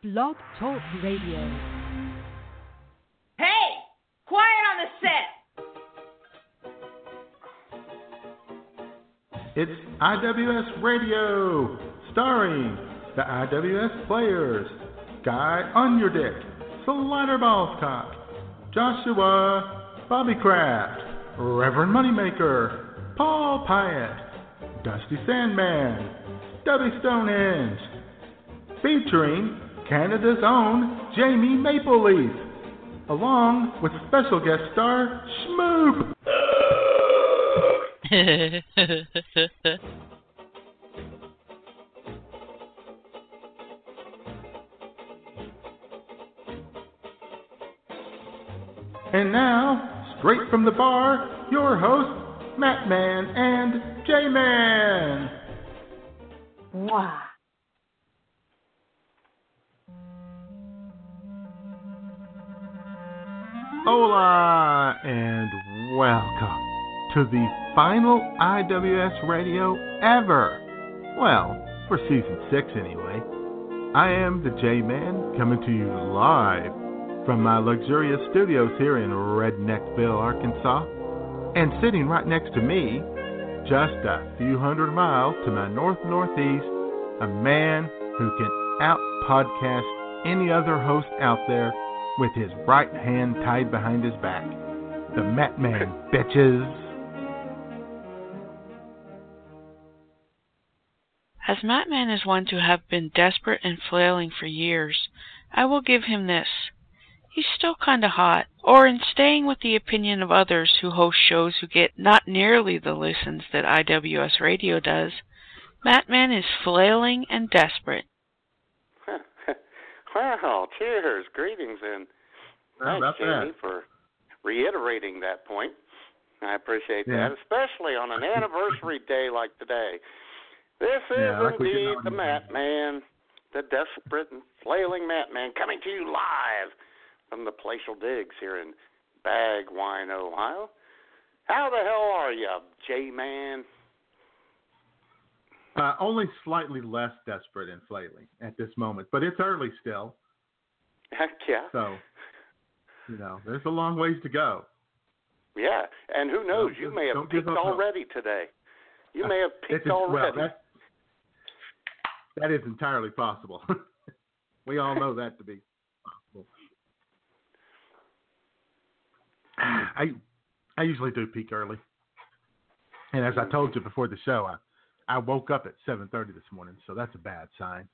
Blog Talk Radio. Hey! Quiet on the set! It's IWS Radio, starring the IWS players Guy Underdick, Slider Ballscock, Joshua Bobby Kraft, Reverend Moneymaker, Paul Pyatt, Dusty Sandman, Stubby Stonehenge, featuring Canada's own Jamie Mapleleaf, along with special guest star Schmoop. And now, straight from the bar, your hosts, Matt Man and J Man. Mwah. Hola and welcome to the final IWS radio ever. Well, for season six anyway. I am the J Man coming to you live from my luxurious studios here in Redneckville, Arkansas. And sitting right next to me, just a few hundred miles to my north northeast, a man who can out podcast any other host out there with his right hand tied behind his back. The Matt Man, bitches. As Matman is one to have been desperate and flailing for years, I will give him this. He's still kinda hot, or in staying with the opinion of others who host shows who get not nearly the listens that IWS Radio does, Matman is flailing and desperate. Well, cheers, greetings, and thanks, about Jamie, that? for reiterating that point. I appreciate Yeah. that, especially on an anniversary day like today. This is Yeah, like indeed the the- Matt Man, the desperate and flailing Matt Man, coming to you live from the Palatial Digs here in Bagwine, Ohio. How the hell are you, J Man? Uh, only slightly less desperate and flailing at this moment, but it's early still, Heck yeah. so you know there's a long ways to go. Yeah, and who knows? Don't you may have peaked up hope. already today. You may have peaked well, already. that, that is entirely possible. we all know that to be possible. I I usually do peak early, and as I told you before the show, I I woke up at 7:30 this morning, so that's a bad sign.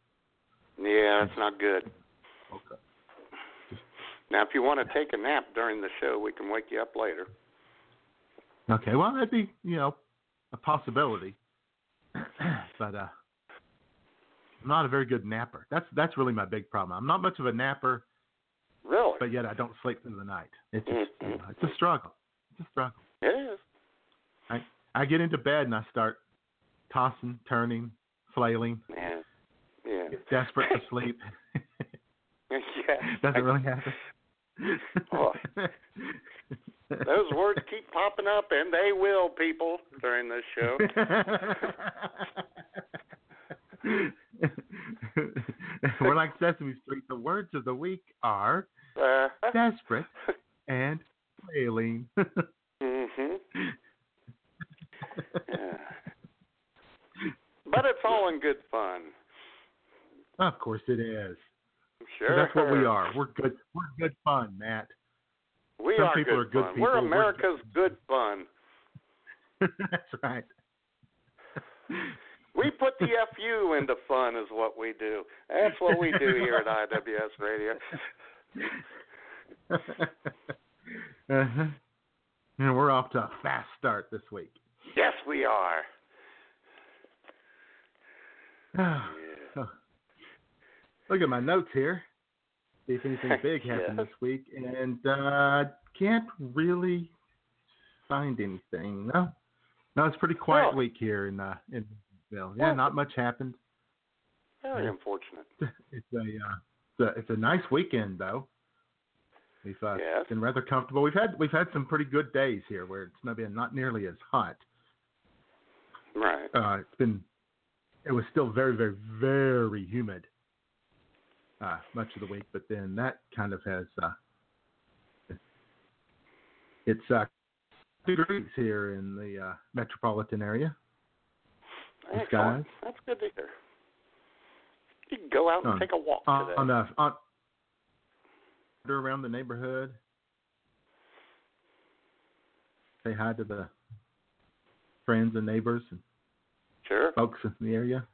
Yeah, that's not good. Up. Now, if you want to take a nap during the show, we can wake you up later. Okay, well that'd be you know a possibility, but uh, I'm not a very good napper. That's that's really my big problem. I'm not much of a napper, Really? but yet I don't sleep through the night. It's just, you Mhm. know, it's a struggle. It's a struggle. It is. I I get into bed and I start tossing, turning, flailing, Yeah. Yeah. desperate to sleep. yeah. Doesn't really happen. Oh. Those words keep popping up, and they will, people, during this show. We're like Sesame Street. The words of the week are Uh, desperate and flailing. mhm. Yeah. But it's all in good fun. of course it is. Sure. That's what we are. We're good. We're good fun, Matt. We Some are people good are good fun. people. We're We're America's good fun. That's right. We put the FU into fun, is what we do. That's what we do here at IWS Radio. uh-huh. And we're off to a fast start this week. Yes, we are. So, Look at my notes here. See if anything big happened this week, and uh, can't really find anything. No, no, it's a pretty quiet Oh. week here in uh, in Bill. Yeah, Well- not much happened. Very Yeah. unfortunate. It's a uh, it's a, it's a nice weekend though. We've uh, Yes. been rather comfortable. We've had we've had some pretty good days here where it's maybe not nearly as hot. Right. Uh, it's been it was still very very very humid. uh, much of the week, but then that kind of has uh, it's uh, degrees here in the uh, metropolitan area. Excellent. That's good to hear. You can go out and take a walk On, today. on the on around the neighborhood, say hi to the friends and neighbors and sure. folks in the area.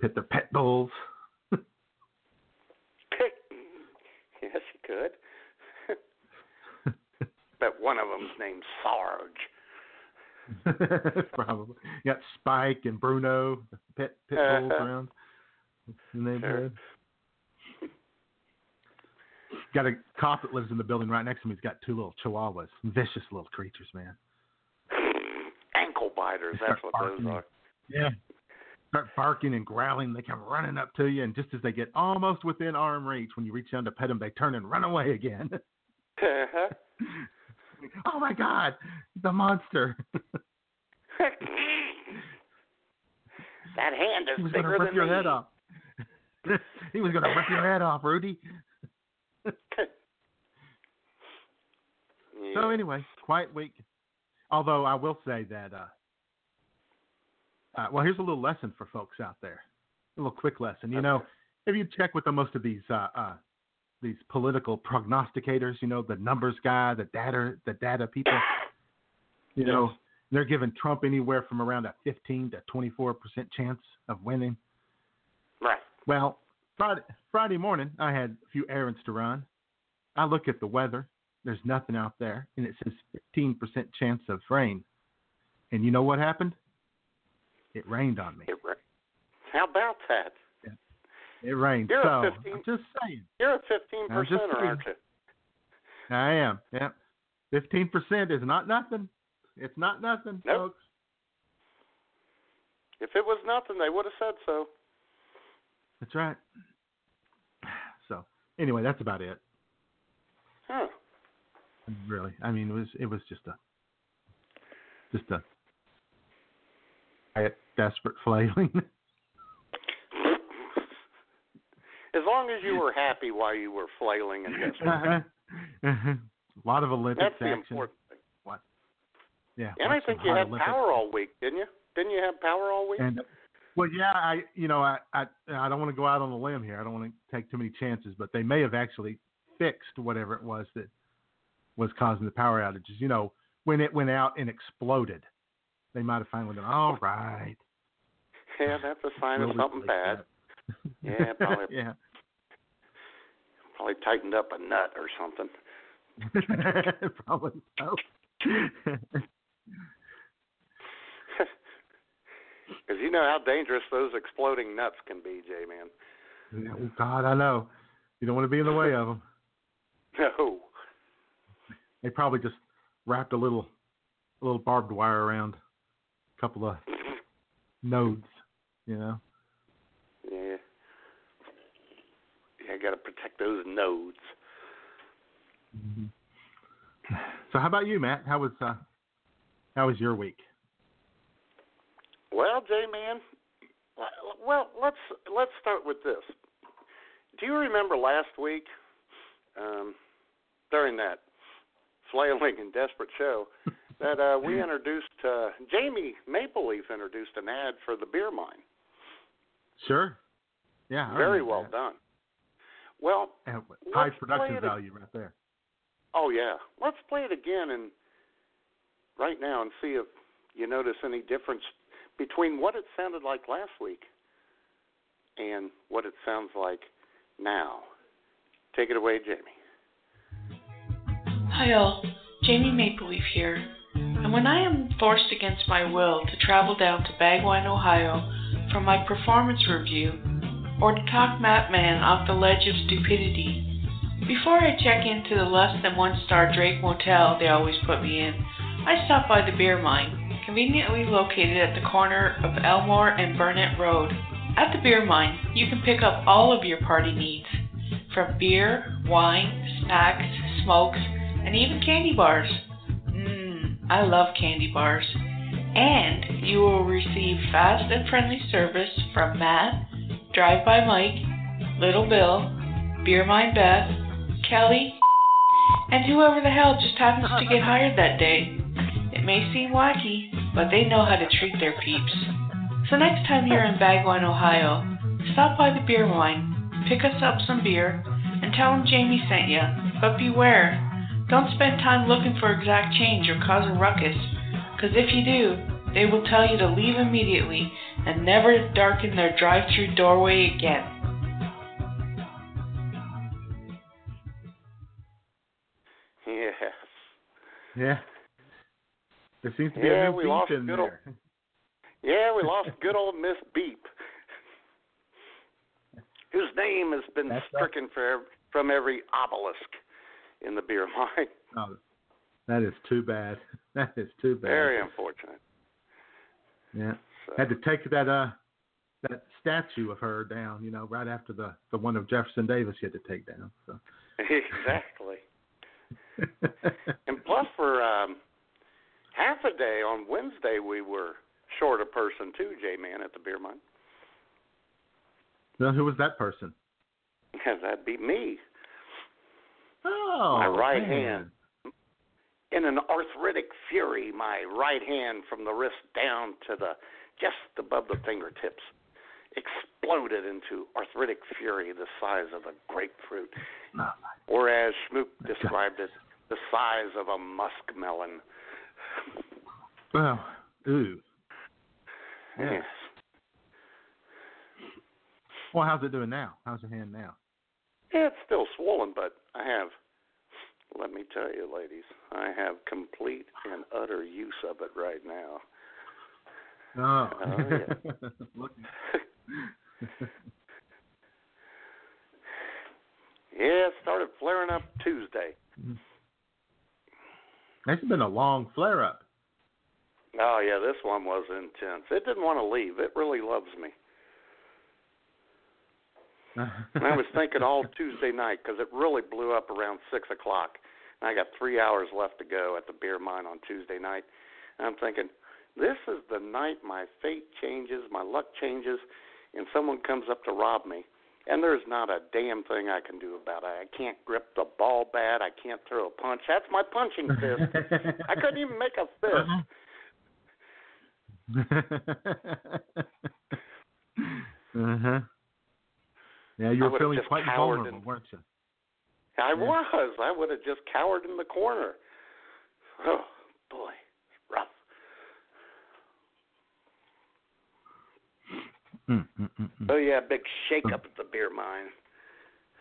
Pet their pet bulls. yes, you could. Bet one of them's named Sarge. Probably. You got Spike and Bruno, pet pit uh-huh. bulls around the neighborhood. Got a cop that lives in the building right next to me. He's got two little chihuahuas, vicious little creatures, man. Ankle biters, that's what those are. Yeah. Start barking and growling. They come running up to you, and just as they get almost within arm reach, when you reach down to pet them, they turn and run away again. oh my God, the monster! that hand he is was going to bigger rip than your me. head off. he was going to rip your head off, Rudy. Yeah. So anyway, quiet week. Although I will say that, uh, uh, well, here's a little lesson for folks out there. A little quick lesson. You know, if you check with the, most of these uh, uh, these political prognosticators, you know, the numbers guy, the data, the data people, you know, they're giving Trump anywhere from around a 15 to 24 percent chance of winning. right. Well, Friday, Friday morning, I had a few errands to run. I look at the weather. There's nothing out there, and it says 15% chance of rain. And you know what happened? It rained on me. It ra- How about that? It rained. You're so a 15 I'm just saying. You're at fifteen I'm just percent, aren't you? I am. Yeah. 15% is not nothing. It's not nothing, Nope. folks. If it was nothing, they would have said so. That's right. So anyway, that's about it. Huh. Really, I mean, it was it was just a just a quiet, desperate flailing. As long as you were happy while you were flailing and desperate. Uh-huh. Uh-huh. a lot of Olympics That's the action. important thing. What? Yeah, And I think you had power all week, didn't you? Didn't you have power all week? And well, yeah, I you know I I I don't want to go out on a limb here. I don't want to take too many chances, but they may have actually fixed whatever it was that was causing the power outages. You know, when it went out and exploded, they might have finally gone, all right. yeah, that's a sign of something bad. that." Yeah, probably yeah. probably tightened up a nut or something. Probably so. Because you know how dangerous those exploding nuts can be, J man. oh God, I know. You don't want to be in the way of them. No. They probably just wrapped a little, a little barbed wire around couple of nodes. You know. Yeah. Yeah, got to protect those nodes. So how about you, Matt? How was uh, how was your week? Well, J man, well let's let's start with this. Do you remember last week um, during that flailing and desperate show that uh, we introduced uh, Jamie Mapleleaf introduced an ad for the beer mine? Sure. Yeah. I Very well that. done. Well, And high production value right there. oh yeah, let's play it again and right now and see if you notice any difference between what it sounded like last week and what it sounds like now. Take it away, Jamie. Hi all, Jamie Mapleleaf here. And when I am forced against my will to travel down to Bagwine, Ohio for my performance review, or to talk Matt Man off the ledge of stupidity, before I check into the less than one star Drake Motel they always put me in, I stop by the beer mine, conveniently located at the corner of Elmore and Burnett Road. At the beer mine, you can pick up all of your party needs, from beer, wine, snacks, smokes, and even candy bars. I love candy bars. And you will receive fast and friendly service from Matt, Drive by Mike, Little Bill, Beer Mine Beth, Kelly, and whoever the hell just happens to get hired that day. It may seem wacky, but they know how to treat their peeps. So next time you're in Bagwine, Ohio, stop by the beer mine, pick us up some beer, and tell them Jamie sent you. But beware, don't spend time looking for exact change or causing a ruckus, because if you do, they will tell you to leave immediately and never darken their drive-through doorway again. Yes. Yeah. There seems to be Yeah, a new we beat lost in good old- there. Yeah, we lost good old Miss Beep, whose name has been That's stricken for, from every obelisk in the beer mine. Oh, that is too bad. That is too bad. Very unfortunate. Yeah. So, Had to take that uh that statue of her down, you know, right after the the one of Jefferson Davis you had to take down. So exactly. And plus, for um, half a day on Wednesday, we were short a person too, J Man, at the beer mine. now, who was that person? That'd be me. Oh, My right man. hand. In an arthritic fury, my right hand from the wrist down to the just above the fingertips exploded into arthritic fury the size of a grapefruit, or as Schmook described it, the size of a muskmelon. well, ooh. Yeah. Yes. Well, how's it doing now? How's your hand now? Yeah, it's still swollen, but I have, let me tell you, ladies, I have complete and utter use of it right now. Oh. Oh, Look- Yeah, it started flaring up Tuesday. Mm-hmm. It's been a long flare up. Oh, yeah, this one was intense. It didn't want to leave. It really loves me. And I was thinking all Tuesday night because it really blew up around 6 o'clock. And I got three hours left to go at the beer mine on Tuesday night. And I'm thinking, this is the night my fate changes, my luck changes, and someone comes up to rob me. And there's not a damn thing I can do about it. I can't grip the ball bat. I can't throw a punch. That's my punching fist. I couldn't even make a fist. uh-huh. Yeah, you were feeling quite vulnerable, and- weren't you? I Yeah. was. I would have just cowered in the corner. Oh boy, rough. Mm, mm, mm, mm. Oh yeah, big shake up at the beer mine.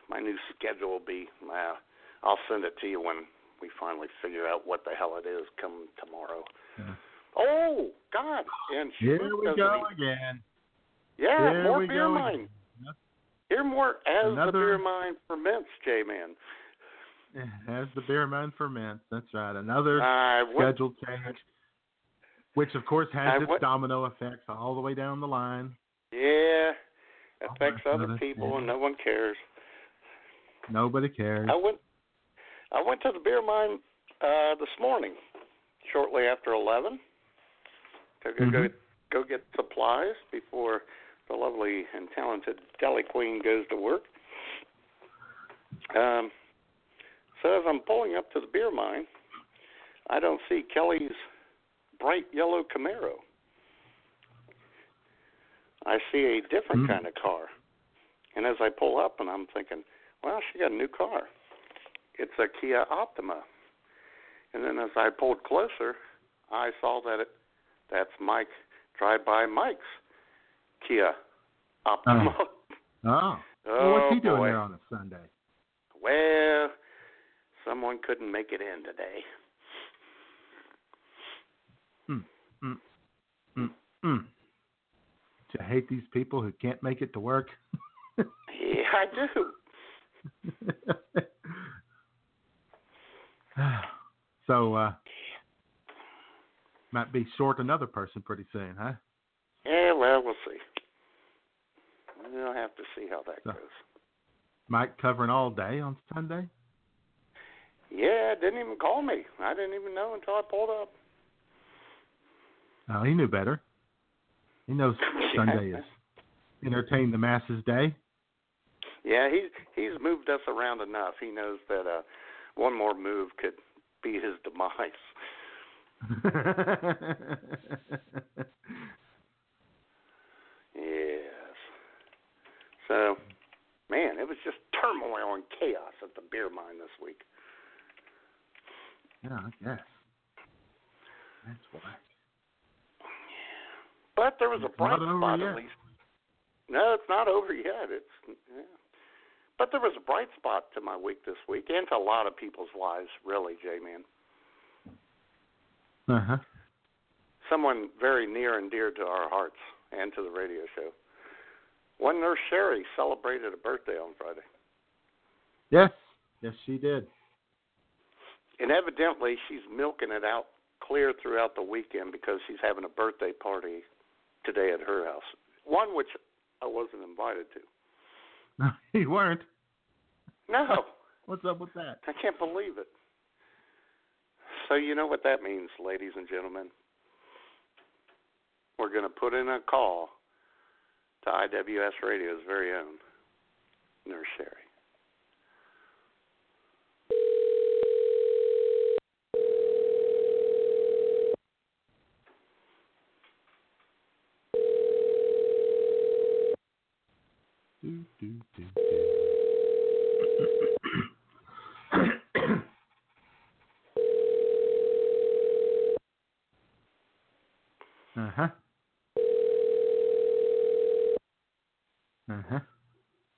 My new schedule will be. Uh, I'll send it to you when we finally figure out what the hell it is. Come tomorrow. Yeah. Oh God! And Here we go even- again. Yeah, Here more beer mine. More as the beer mine ferments, J Man. As the beer man ferments, that's right. Another I went, scheduled change, which of course has I its domino effects all the way down the line. yeah, Oh, affects my other people and no one cares. Nobody cares. I went I went to the beer mine uh this morning, shortly after eleven. To go, go Mhm. go get supplies before the lovely and talented deli queen goes to work. Um so as I'm pulling up to the beer mine, I don't see Kelly's bright yellow Camaro. I see a different Hmm. kind of car. And as I pull up and I'm thinking, well, she got a new car. It's a Kia Optima. And then as I pulled closer, I saw that it that's Mike Drive By Mike's Kia Optima. Oh, well, Oh, what's he doing boy. there on a Sunday? Well, someone couldn't make it in today. Mm, mm, mm, mm. Do you hate these people who can't make it to work? Yeah, I do. so, uh, might be short another person pretty soon, huh? Yeah, well, we'll see. We'll have to see how that So- goes. Mike covering all day on Sunday? Yeah, didn't even call me. I didn't even know until I pulled up. Oh, he knew better. He knows Sunday is entertain the masses day. Yeah, he's he's moved us around enough. He knows that uh one more move could be his demise. Yes. So, man, it was just turmoil and chaos at the beer mine this week. yeah, I guess. That's why. But there was a bright spot yet. at least. No, it's not over yet. It's yeah. But there was a bright spot to my week this week, and to a lot of people's lives, really, J-Man. Uh huh. Someone very near and dear to our hearts and to the radio show. One nurse Sherry celebrated a birthday on Friday. Yes. Yes, she did. And evidently, she's milking it out clear throughout the weekend because she's having a birthday party today at her house. One which I wasn't invited to. No, you weren't. No, What's up with that? I can't believe it. So, you know what that means, ladies and gentlemen? We're going to put in a call to IWS Radio's very own Nurse Sherry. Do, do, do, do. uh huh. Uh huh.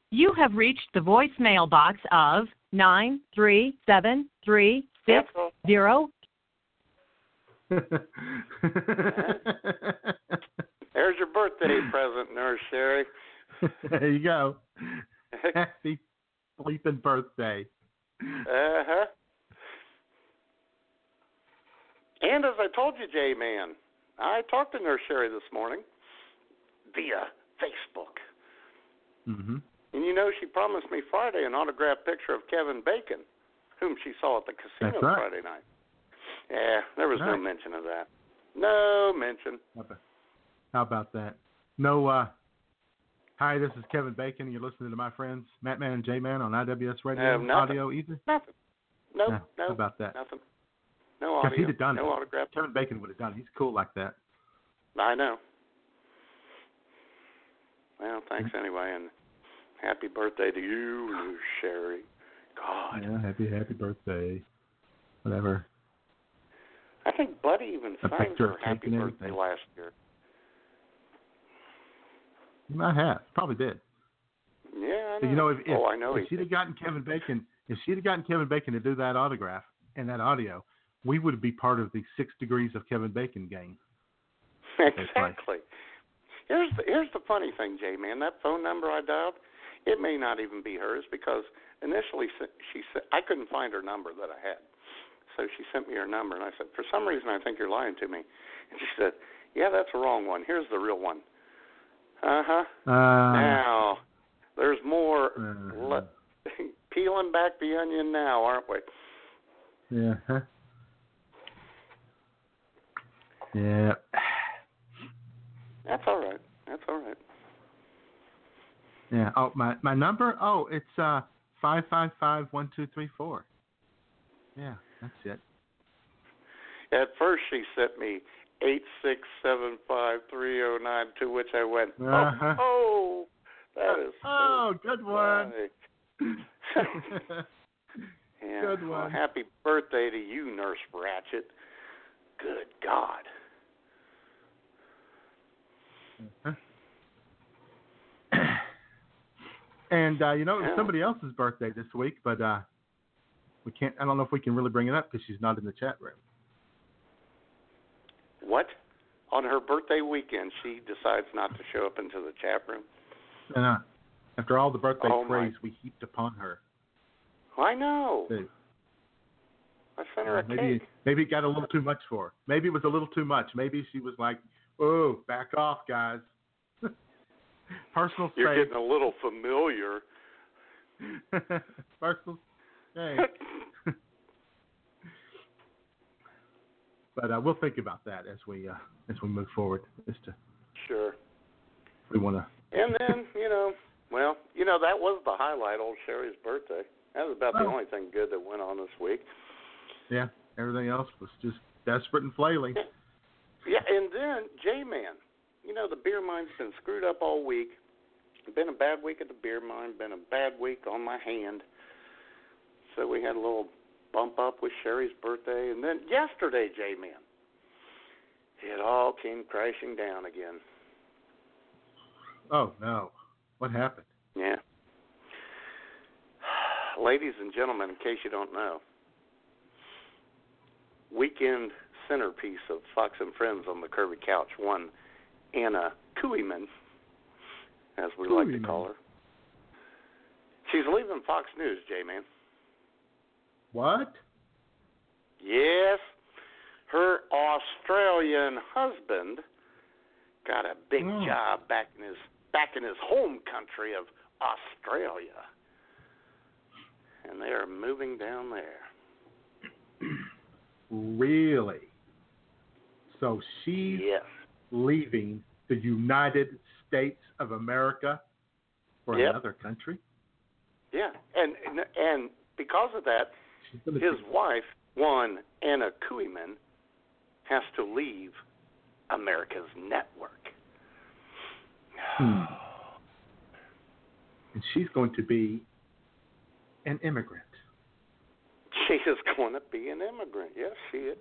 You have reached the voicemail box of nine three seven three six zero. There's your birthday present, Nurse Sherry. there you go. Happy bleeping birthday. Uh huh. And as I told you, J Man, I talked to Nurse Sherry this morning via Facebook. Mm-hmm. And you know, she promised me Friday an autographed picture of Kevin Bacon, whom she saw at the casino right. Friday night. Yeah, there was no mention of that. No mention. How about, how about that? No, uh, hi, this is Kevin Bacon. You're listening to my friends Matt Man and J Man on IWS Radio nothing. Audio either. Nothing. Nope, no, how about that? nothing. No audio. he'd have done no it. autograph. Kevin Bacon would have done it. He's cool like that. I know. Well, thanks anyway, and happy birthday to you, Sherry. God, Yeah, happy, happy birthday. Whatever. I think Buddy even sang her happy birthday everything. last year. You might have. Probably did. Yeah, I know. You know, if, if, oh, I know if she'd did. have gotten Kevin Bacon, if she'd have gotten Kevin Bacon to do that autograph and that audio, we would be part of the Six Degrees of Kevin Bacon gang. exactly. Here's the here's the funny thing, Jay man. That phone number I dialed, it may not even be hers because initially she said I couldn't find her number that I had, so she sent me her number, and I said, for some reason I think you're lying to me, and she said, yeah, that's the wrong one. Here's the real one. Uh huh. Uh, now there's more. uh, Let, peeling back the onion now, aren't we? yeah. huh. Yeah. That's all right. That's all right. Yeah. Oh, my my number. Oh, it's uh five five five one two three four. Yeah, that's it. At first, she sent me eight six seven five three zero nine, to which I went, oh, Uh-huh. oh, that is so Oh, good one. yeah. Good Well, one. happy birthday to you, Nurse Ratched. Good God. and uh, you know, it was somebody else's birthday this week, but uh, we can't. I don't know if we can really bring it up because she's not in the chat room. What? On her birthday weekend, she decides not to show up into the chat room. Uh, after all the birthday Oh, my. praise we heaped upon her, I know. I sent her a maybe cake. maybe it got a little too much for her. Maybe it was a little too much. Maybe she was like, "Oh, back off, guys." Personal space. You're getting a little familiar. Personal. Hey. But uh, we'll think about that as we uh, as we move forward. As to sure. we want to. And then, you know, Well, you know that was the highlight. Old Sherry's birthday. That was about the Oh. only thing good that went on this week. Yeah, everything else was just desperate and flailing. Yeah, and then J Man. You know the beer mine's been screwed up all week. Been a bad week at the beer mine. Been a bad week on my hand. So we had a little bump up with Sherry's birthday, and then yesterday, J Man. It all came crashing down again. Oh no, what happened? Yeah. Ladies and gentlemen, in case you don't know, weekend centerpiece of Fox and Friends on the Curvy Couch, one Anna Kooiman, as we like to call her. She's leaving Fox News, J Man. What? Yes, her Australian husband got a big Oh. job back in his back in his home country of Australia, and they are moving down there. Really? So she's Yes, leaving the United States of America for Yep. another country? yeah, and and, and because of that, his wife, one Anna Kooiman, has to leave America's network. Hmm. and she's going to be an immigrant. She is going to be an immigrant. Yes, she is.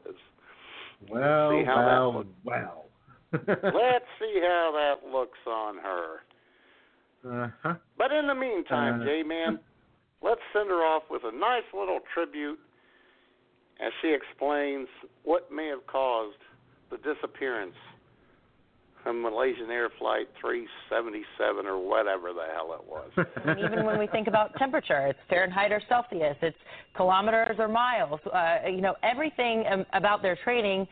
Well, see how well, well. Let's see how that looks on her. uh-huh. But in the meantime, Uh, J Man, let's send her off with a nice little tribute as she explains what may have caused the disappearance of Malaysian Air Flight 377 or whatever the hell it was. And even when we think about temperature, it's Fahrenheit or Celsius, it's kilometers or miles. Uh, you know, everything um, about their training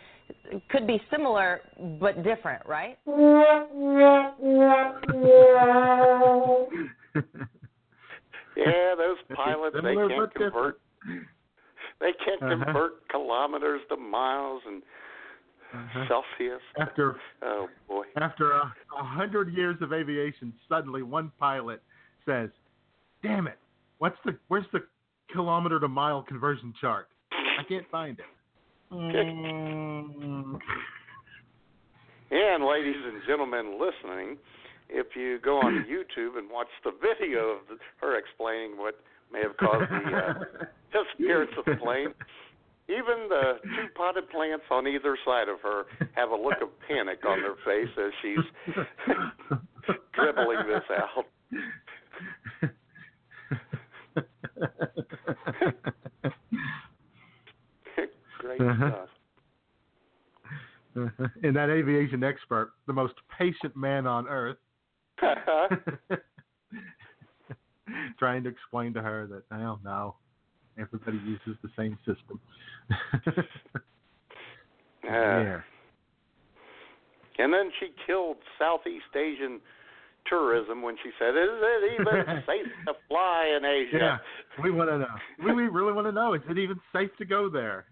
could be similar but different, right? yeah, those pilots they can't different. convert they can't Uh-huh. convert kilometers to miles and Uh-huh. Celsius. After Oh boy. after a, a hundred years of aviation, suddenly one pilot says, "Damn it! What's the where's the kilometer to mile conversion chart? I can't find it." And ladies and gentlemen listening, if you go on YouTube and watch the video of the, her explaining what may have caused the uh, disappearance of the plane, even the two potted plants on either side of her have a look of panic on their face as she's dribbling this out. Great Uh-huh. stuff. and that aviation expert, the most patient man on earth, trying to explain to her that well, no, everybody uses the same system. Uh, yeah. And then she killed Southeast Asian tourism when she said, "Is it even safe to fly in Asia?" Yeah, we want to know. We, we really want to know. Is it even safe to go there?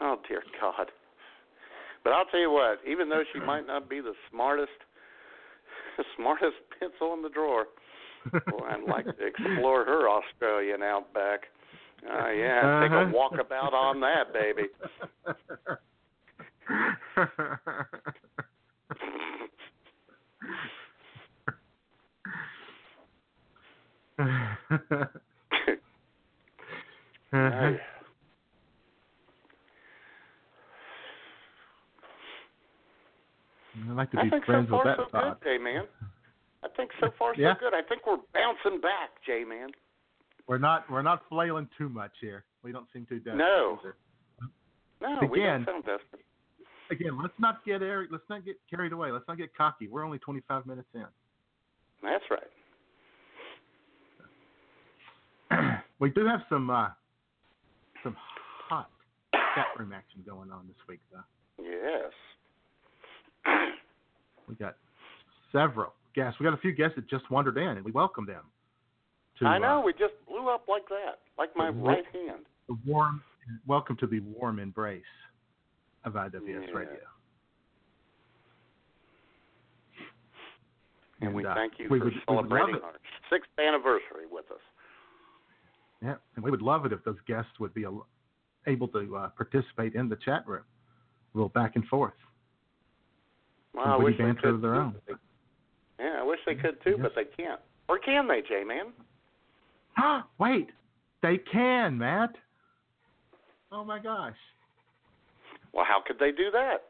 Oh dear God! But I'll tell you what. Even though she might not be the smartest, the smartest pencil in the drawer, boy, I'd like to explore her Australian outback. Uh, yeah, take Uh-huh. a walkabout on that baby. Nice. I'd like to be think so friends with far that so good, J Man. I think so far so good. I think we're bouncing back, J Man. We're not we're not flailing too much here. We don't seem too desperate. No. either. No, we Again. don't sound desperate. Again, let's not get air, let's not get carried away. Let's not get cocky. We're only 25 minutes in. That's right. we do have some uh, some hot chat room action going on this week, though. Yes. We got several guests. We got a few guests that just wandered in, and we welcome them. To, I know. Uh, We just blew up like that, like my right hand. the warm welcome to the warm embrace of IWS Yeah. Radio. And, we uh, thank you we for would, we would love celebrating our sixth anniversary with us. Yeah, and we would love it if those guests would be able to uh, participate in the chat room, a little back and forth. Well, I wish they could of their too, own. but they- Yeah, I wish they could too, but they can't. Or can they, J Man? Huh? Wait, they can, Matt. Oh my gosh. Well, how could they do that?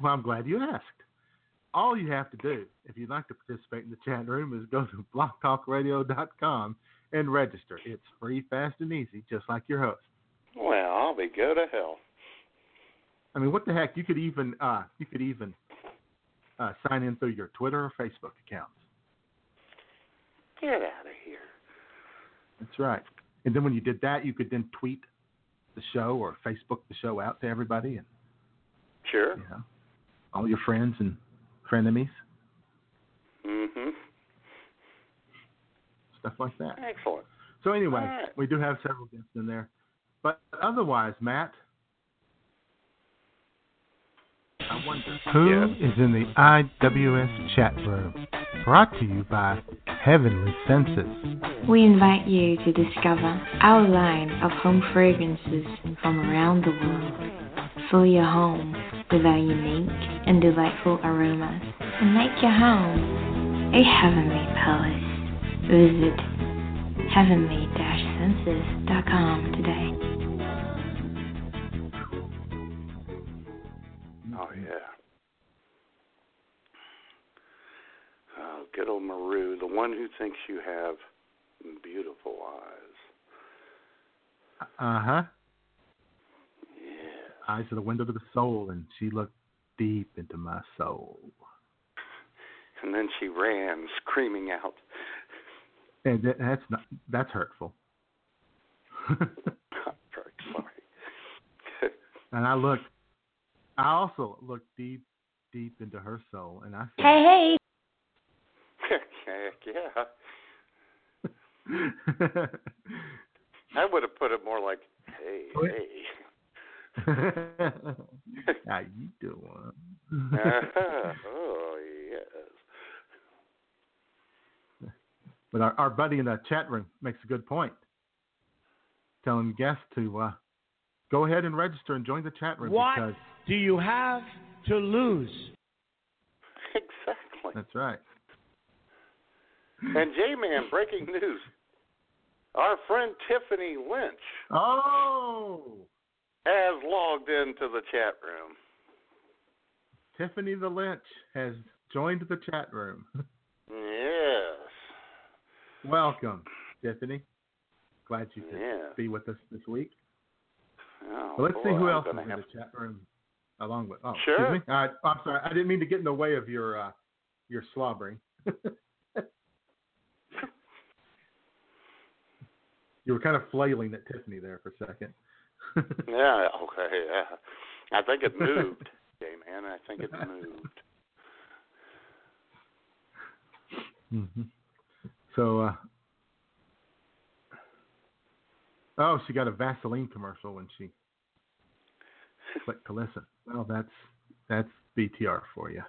Well, I'm glad you asked. All you have to do, if you'd like to participate in the chat room, is go to blogtalkradio.com and register. It's free, fast, and easy, just like your host. Well, I'll be go to hell. I mean, what the heck? You could even uh, you could even uh, sign in through your Twitter or Facebook accounts. Get out of here. That's right. And then when you did that, you could then tweet the show or Facebook the show out to everybody and Sure. you know all your friends and frenemies, Mhm. stuff like that. Excellent. So anyway, right. we do have several guests in there, but otherwise, Matt, Who is in the IWS chat room. Brought to you by Heavenly Senses. We invite you to discover our line of home fragrances from around the world. Fill your home with our unique and delightful aromas and make your home a heavenly palace. Visit heavenly-senses.com today. One who thinks you have beautiful eyes. Uh huh. Yeah. Eyes are the window to the soul, and she looked deep into my soul. And then she ran, screaming out. And that, that's not that's hurtful. I'm very sorry. and I looked. I also looked deep, deep into her soul, and I said, Hey, Heck yeah. I would have put it more like, hey, What? hey. How you doing? oh, yes. But our, our buddy in the chat room makes a good point, telling guests to uh, go ahead and register and join the chat room What because do you have to lose? Exactly. that's right. And J Man, breaking news. Our friend Tiffany Lynch Oh, has logged into the chat room. Tiffany the Lynch has joined the chat room. Yes. Welcome, Tiffany. Glad you could Yeah. be with us this week. Oh, Well, let's see who I'm else is in the chat room along with. Oh, Sure. excuse me. Uh, I'm sorry. I didn't mean to get in the way of your uh, your slobbering. you were kind of flailing at Tiffany there for a second. Yeah, okay, yeah. I think it moved, J Man. I think it moved. hmm So, uh, oh, she got a Vaseline commercial when she clicked to listen. Well, that's that's BTR for you.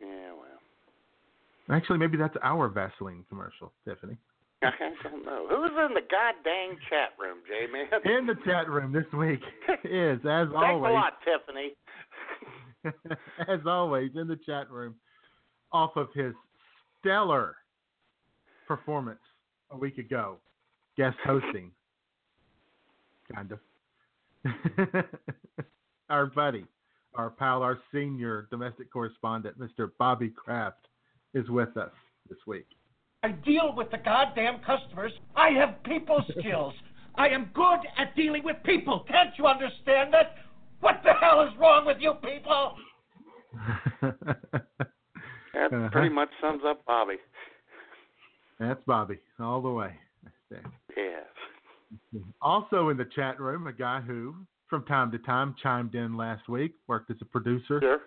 Yeah, well. Actually, maybe that's our Vaseline commercial, Tiffany. I don't know. Who's in the goddamn chat room, J Man? In the chat room this week is, as Thanks always, a lot, Tiffany. as always, in the chat room, off of his stellar performance a week ago, guest hosting, kind of. our buddy, our pal, our senior domestic correspondent, Mr. Bobby Kraft, is with us this week. I deal with the goddamn customers. I have people skills. I am good at dealing with people. Can't you understand that? What the hell is wrong with you people? That Uh-huh. pretty much sums up Bobby. That's Bobby, all the way. There. Yes. Also in the chat room, a guy who, from time to time, chimed in last week, worked as a producer Sure.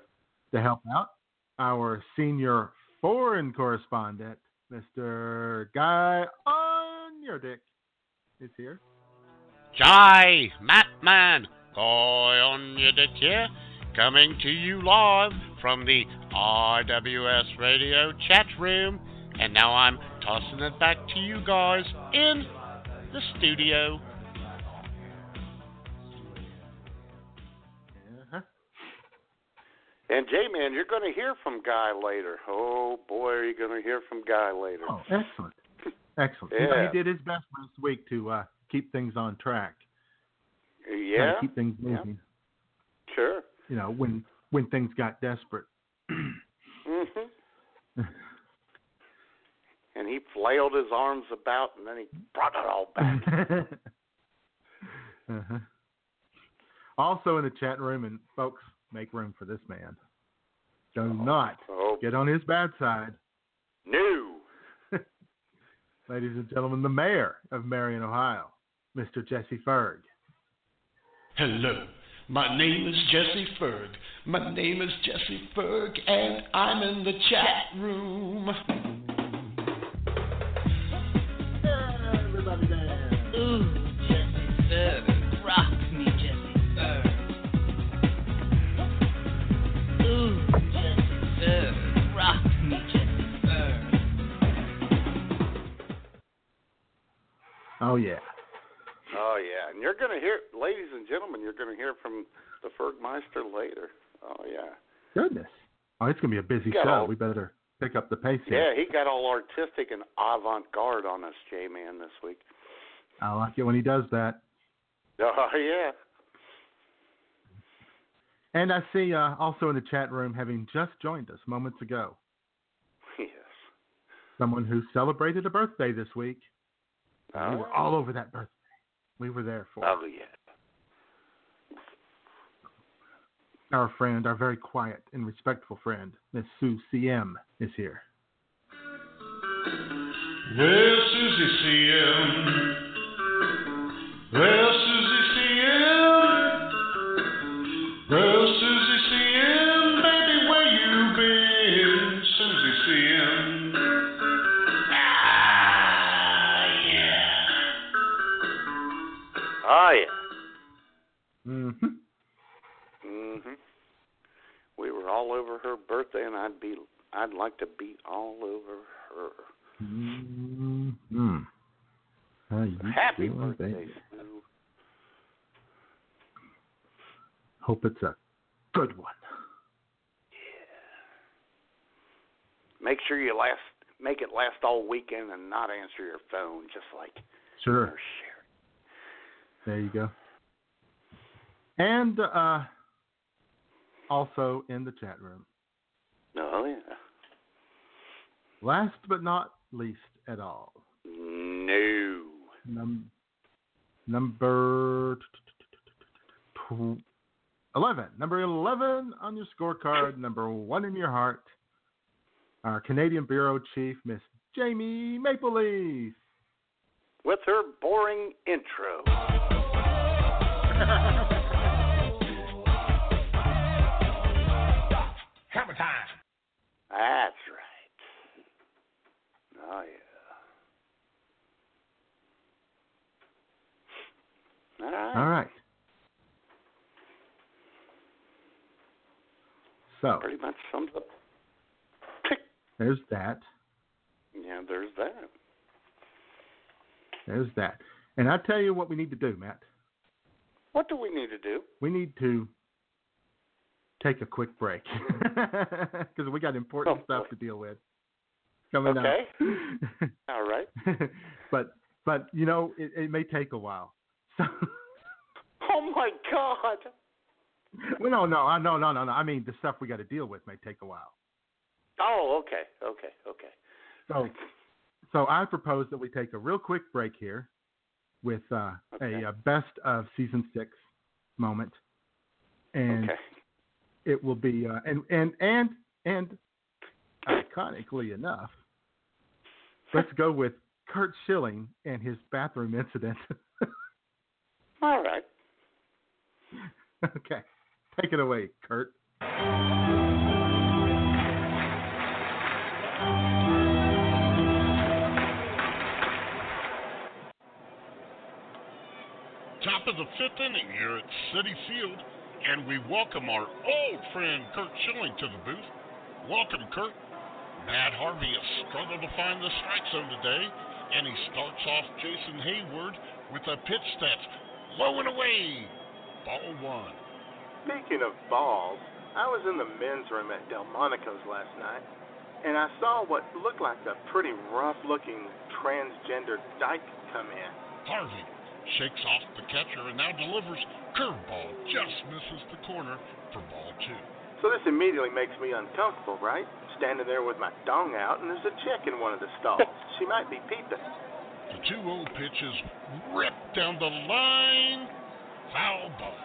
to help out. Our senior foreign correspondent, Mr. Guy Onyerdick, is here. Jai, Matt Man, Guy on your dick here. coming to you live from the RWS Radio chat room. And now I'm tossing it back to you guys in the studio. And J Man, you're going to hear from Guy later. Oh boy, are you going to hear from Guy later? Oh, excellent, excellent. Yeah. He did his best last week to uh, keep things on track. Try to yeah, keep things Yeah. moving. sure. You know, when when things got desperate. hmm And he flailed his arms about, and then he brought it all back. uh-huh. Also in the chat room, and folks, make room for this man. Do oh. not oh get on his bad side. no! Ladies and gentlemen, the mayor of Marion, Ohio, Mr. Jesse Ferg. Hello. My name is Jesse Ferg. My name is Jesse Ferg, and I'm in the chat room. Oh yeah. Oh yeah, and you're going to hear, ladies and gentlemen, you're going to hear from the Fergmeister later. Oh yeah. Goodness. Oh, it's gonna be a busy show. all- We better pick up the pace here. Yeah, he got all artistic and avant-garde on us, J Man, this week. I like it when he does that. Oh yeah. And I see uh, also in the chat room, having just joined us moments ago, Yes. someone who celebrated a birthday this week. We were all over that birthday. We were there for it. oh yeah. our friend, our very quiet and respectful friend, Miss Sue CM, is here. Well, Susie CM. Well, Susie Mm-hmm. Mhm. We were all over her birthday, and I'd be, I'd like to be all over her. Mm-hmm. Happy birthday, baby? Sue. Hope it's a good one. Yeah. Make sure you last, make it last all weekend, and not answer your phone, just like Sure. her There you go. And uh, also in the chat room, Oh yeah. last but not least at all, No. num- number tw- 11. Number 11 on your scorecard, number one in your heart, our Canadian Bureau Chief, Miss Jamie Mapleleaf. With her boring intro. That's right. Oh yeah. All right. All right. So Pretty much sums up. there's that. Yeah, there's that. There's that. And I tell you what we need to do, Matt. What do we need to do? We need to take a quick break because we got important Oh, stuff to deal with coming up. Okay. up. All right. but but you know it, it may take a while. So Oh my God. well, no no I no no no no I mean the stuff we got to deal with may take a while. Oh, okay, okay, okay. So so I propose that we take a real quick break here with uh, Okay. a, uh best of season six moment, and Okay. It will be uh, and and and and iconically enough, let's go with Curt Schilling and his bathroom incident. All right. okay, take it away, Curt. Top of the fifth inning here at Citi Field. And we welcome our old friend Curt Schilling to the booth. Welcome, Curt. Matt Harvey has struggled to find the strike zone today, and he starts off Jason Heyward with a pitch that's low and away. Ball one. Speaking of balls, I was in the men's room at Delmonico's last night, and I saw what looked like a pretty rough-looking transgender dyke come in. Harvey shakes off the catcher and now delivers curveball, just misses the corner for ball two. So this immediately makes me uncomfortable, right? Standing there with my dong out, and there's a chick in one of the stalls. she might be peeping. The 2 0 pitch is ripped down the line. Foul ball.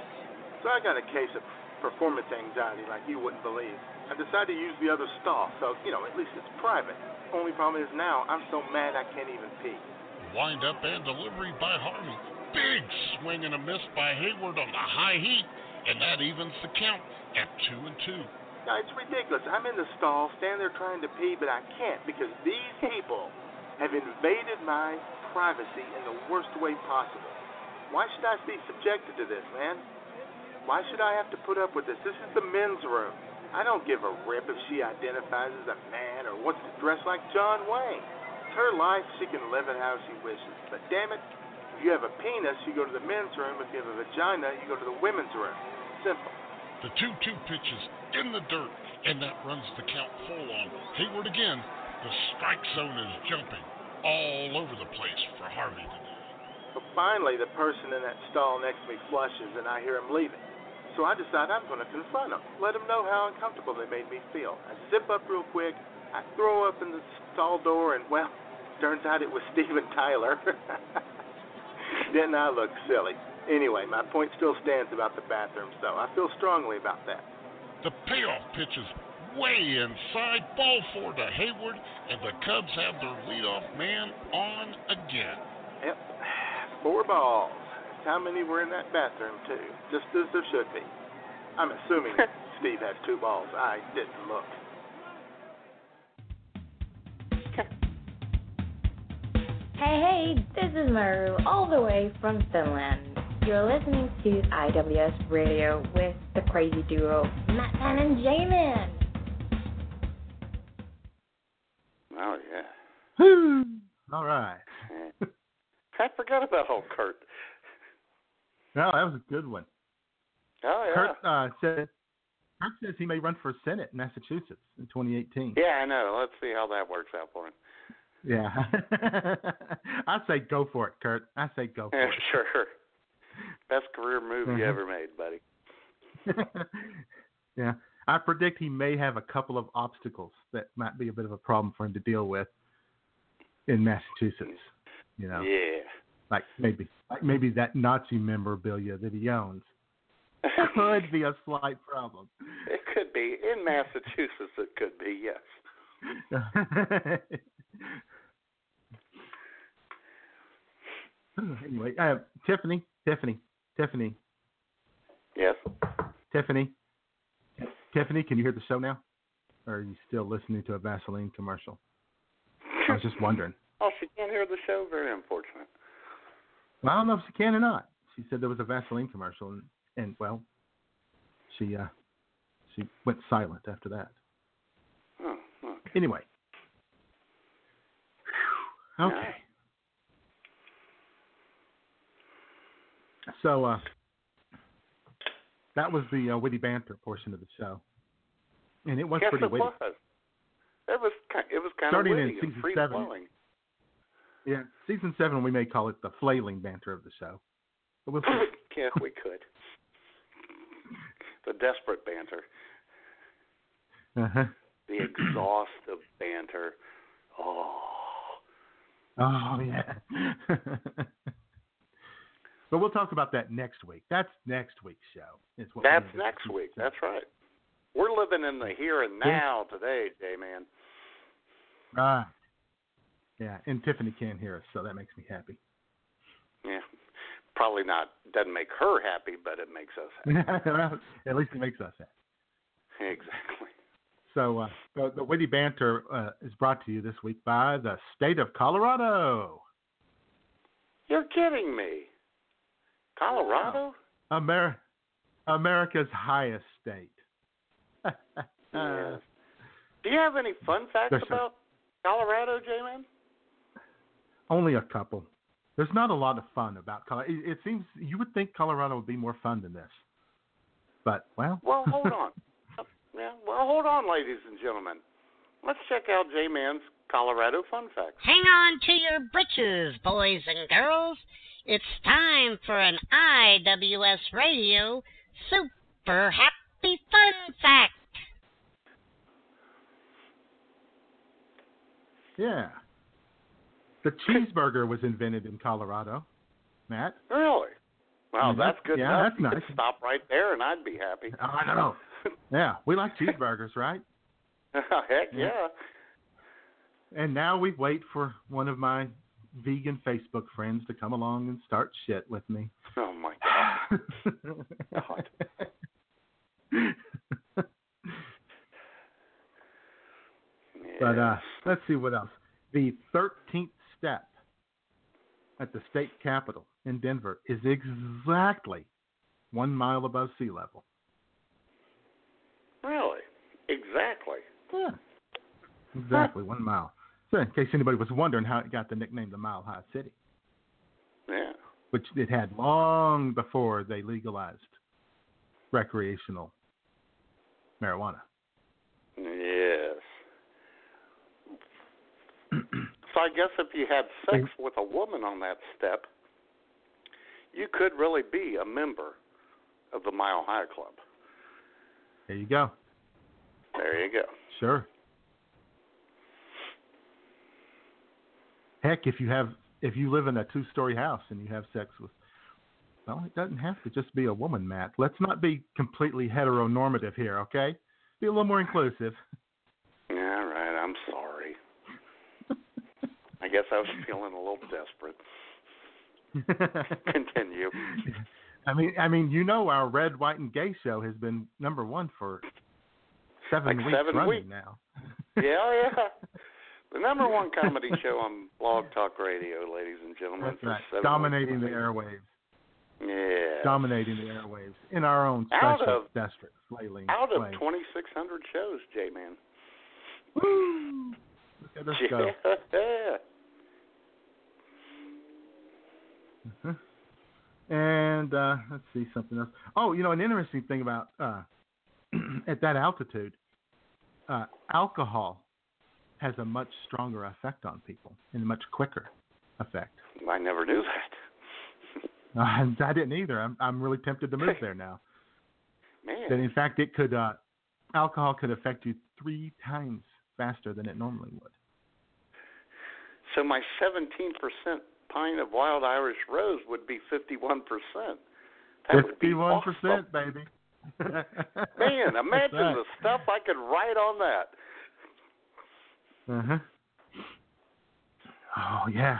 So I got a case of performance anxiety like you wouldn't believe. I decided to use the other stall, so, you know, at least it's private. Only problem is now I'm so mad I can't even pee. Wind up and delivery by Harvey. Big swing and a miss by Heyward on the high heat, and that evens the count at two and two. Now, it's ridiculous. I'm in the stall, standing there trying to pee, but I can't because these people have invaded my privacy in the worst way possible. Why should I be subjected to this, man? Why should I have to put up with this? This is the men's room. I don't give a rip if she identifies as a man or wants to dress like John Wayne. It's her life. She can live it how she wishes. But damn it, if you have a penis, you go to the men's room. If you have a vagina, you go to the women's room. Simple. The 2 2 pitches in the dirt, and that runs the count full on. Heyward again. The strike zone is jumping all over the place for Harvey today. But finally, the person in that stall next to me flushes, and I hear him leaving. So I decide I'm going to confront them, let them know how uncomfortable they made me feel. I zip up real quick, I throw up in the stall door, and well, turns out it was Steven Tyler. Didn't I look silly? Anyway, my point still stands about the bathroom, so I feel strongly about that. The payoff pitch is way inside, ball four to Heyward, and the Cubs have their leadoff man on again. Yep, four balls. How many were in that bathroom, too? Just as there should be. I'm assuming Steve has two balls. I didn't look. Hey, hey, this is Maru, all the way from Finland. You're listening to IWS Radio with the crazy duo Matt Man and J-Man. Oh, yeah. Woo! All right. I forgot about old Curt. No, that was a good one. Oh, yeah. Curt uh, said Curt says he may run for Senate in Massachusetts in 2018. Yeah, I know. Let's see how that works out for him. Yeah. I say go for it, Curt. I say go for Yeah, it. sure. Best career move you Mhm. ever made, buddy. yeah. I predict he may have a couple of obstacles that might be a bit of a problem for him to deal with in Massachusetts. You know, Yeah. like maybe like maybe that Nazi memorabilia that he owns could be a slight problem. It could be. In Massachusetts, it could be, yes. anyway, uh, Tiffany, Tiffany, Tiffany, Yes. Tiffany, Tiffany, can you hear the show now? Or are you still listening to a Vaseline commercial? I was just wondering. Oh, she can't hear the show? Very unfortunate. Well, I don't know if she can or not. She said there was a Vaseline commercial, and, and well, she uh, she went silent after that. Oh, okay. Anyway, Whew. Okay. So uh, that was the uh, witty banter portion of the show, and it was yes, pretty it witty. was. It was it was kind Starting of in witty and season seven. flowing. Yeah, season seven we may call it the flailing banter of the show, but we'll yeah, we could. The desperate banter, uh-huh. the exhaustive banter. Oh, Oh yeah. but we'll talk about that next week. That's next week's show. That's do. next week. That's right. We're living in the here and now today, J man. Right. Yeah, and Tiffany can't hear us, so that makes me happy. Yeah, probably not. Doesn't make her happy, but it makes us happy. At least it makes us happy. exactly. So uh, the, the witty banter uh, is brought to you this week by the state of Colorado, You're kidding me. Colorado? Amer- America's highest state. Yes. Do you have any fun facts about Colorado, J-Man? Only a couple. There's not a lot of fun about Colorado. It, it seems you would think Colorado would be more fun than this, but well. Well, hold on. yeah, well, hold on, ladies and gentlemen. Let's check out J-Man's Colorado fun facts. Hang on to your britches, boys and girls. It's time for an IWS Radio Super Happy Fun Fact. Yeah. The cheeseburger was invented in Colorado. Matt? Really? Well, Mhm. that's good Yeah, enough. that's you nice. could stop right there, and I'd be happy. I know. Yeah, we like cheeseburgers, right? Heck yeah. And now we wait for one of my vegan Facebook friends to come along and start shit with me. Oh my God. But uh, let's see what else. The 13th step at the state capitol in Denver is exactly one mile above sea level. Really? Exactly. Yeah. Exactly, one mile. So, in case anybody was wondering how it got the nickname the Mile High City, Yeah. which it had long before they legalized recreational marijuana. Yes. So I guess if you had sex with a woman on that step, you could really be a member of the Mile High Club. There you go. There you go. Sure. Heck, if you have if you live in a two story house and you have sex with well, it doesn't have to just be a woman, Matt. Let's not be completely heteronormative here, okay? Be a little more inclusive. Yeah, right. I'm sorry. I guess I was feeling a little desperate. Continue. I mean, I mean, you know, our Red, White, and Gay show has been number one for seven Like weeks seven running weeks. now. yeah, yeah. The number one comedy show on Blog Talk Radio, ladies and gentlemen. That's right. Dominating the airwaves. Yeah. Dominating the airwaves in our own Out special, of- desperate, flailing Out of 2,600 shows, J-Man. Woo! Look at us go. Yeah. Mhm. And uh, let's see something else. Oh, you know, an interesting thing about uh, at that altitude, uh, alcohol has a much stronger effect on people and a much quicker effect. I never knew that. Uh, I didn't either. I'm I'm really tempted to move there now. Man. That in fact it could uh, alcohol could affect you three times faster than it normally would. So my 17% pint of wild Irish rose would be 51%. That would be Fifty-one awesome. percent, baby. Man, imagine right. the stuff I could write on that. Uh huh. Oh yeah.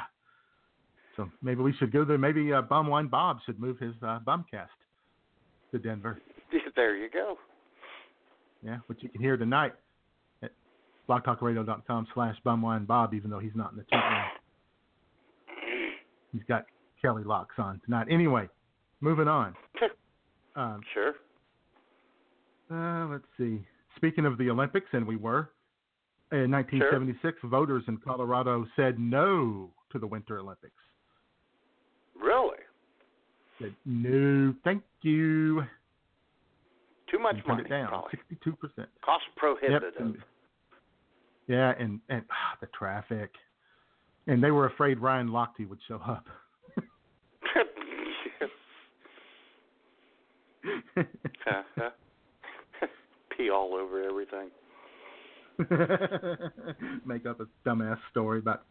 So maybe we should go there. Maybe uh, Bumwine Bob should move his uh, Bumcast to Denver. There you go. Yeah, which you can hear tonight at blogtalkradio.com slash Bumwine Bob, even though he's not in the chat room. He's got Kelly Locks on tonight. Anyway, moving on. Um, Sure. Uh, let's see. Speaking of the Olympics, and we were in 1976, voters in Colorado said no to the Winter Olympics. Really? Said no, thank you. Too much and money. it down, probably. 62 percent. Cost prohibitive. and- yeah, and and ah, the traffic, and they were afraid Ryan Lochte would show up. Pee all over everything. Make up a dumbass story about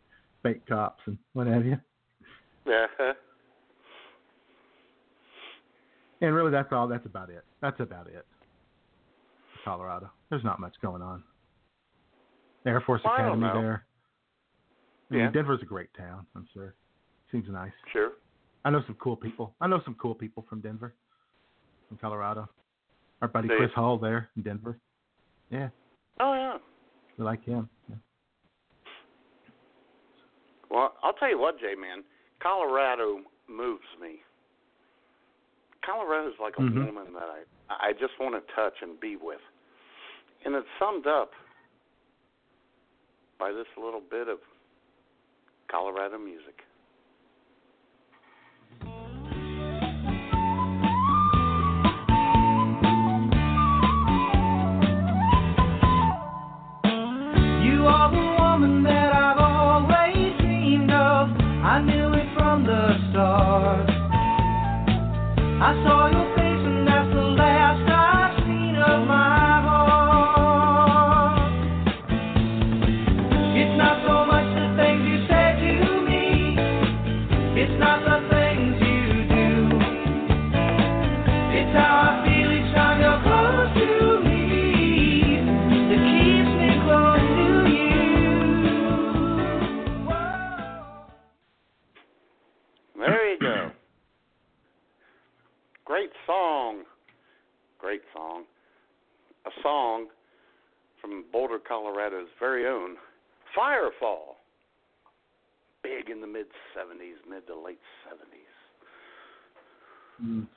fake cops and what have you. Uh-huh. And really, that's all. That's about it. That's about it. Colorado. There's not much going on. Air Force Well, Academy there. I mean, Yeah. Denver's a great town. I'm sure. Seems nice. Sure. I know some cool people. I know some cool people from Denver, from Colorado. Our buddy you? Chris Hall there in Denver. Yeah, Oh yeah. we like him. Yeah. Well, I'll tell you what, J man, Colorado moves me. Colorado's like a Mhm. woman that I I just want to touch and be with, and it's summed up by this little bit of Colorado music. You are the woman that I've always dreamed of. I knew it from the start. I saw your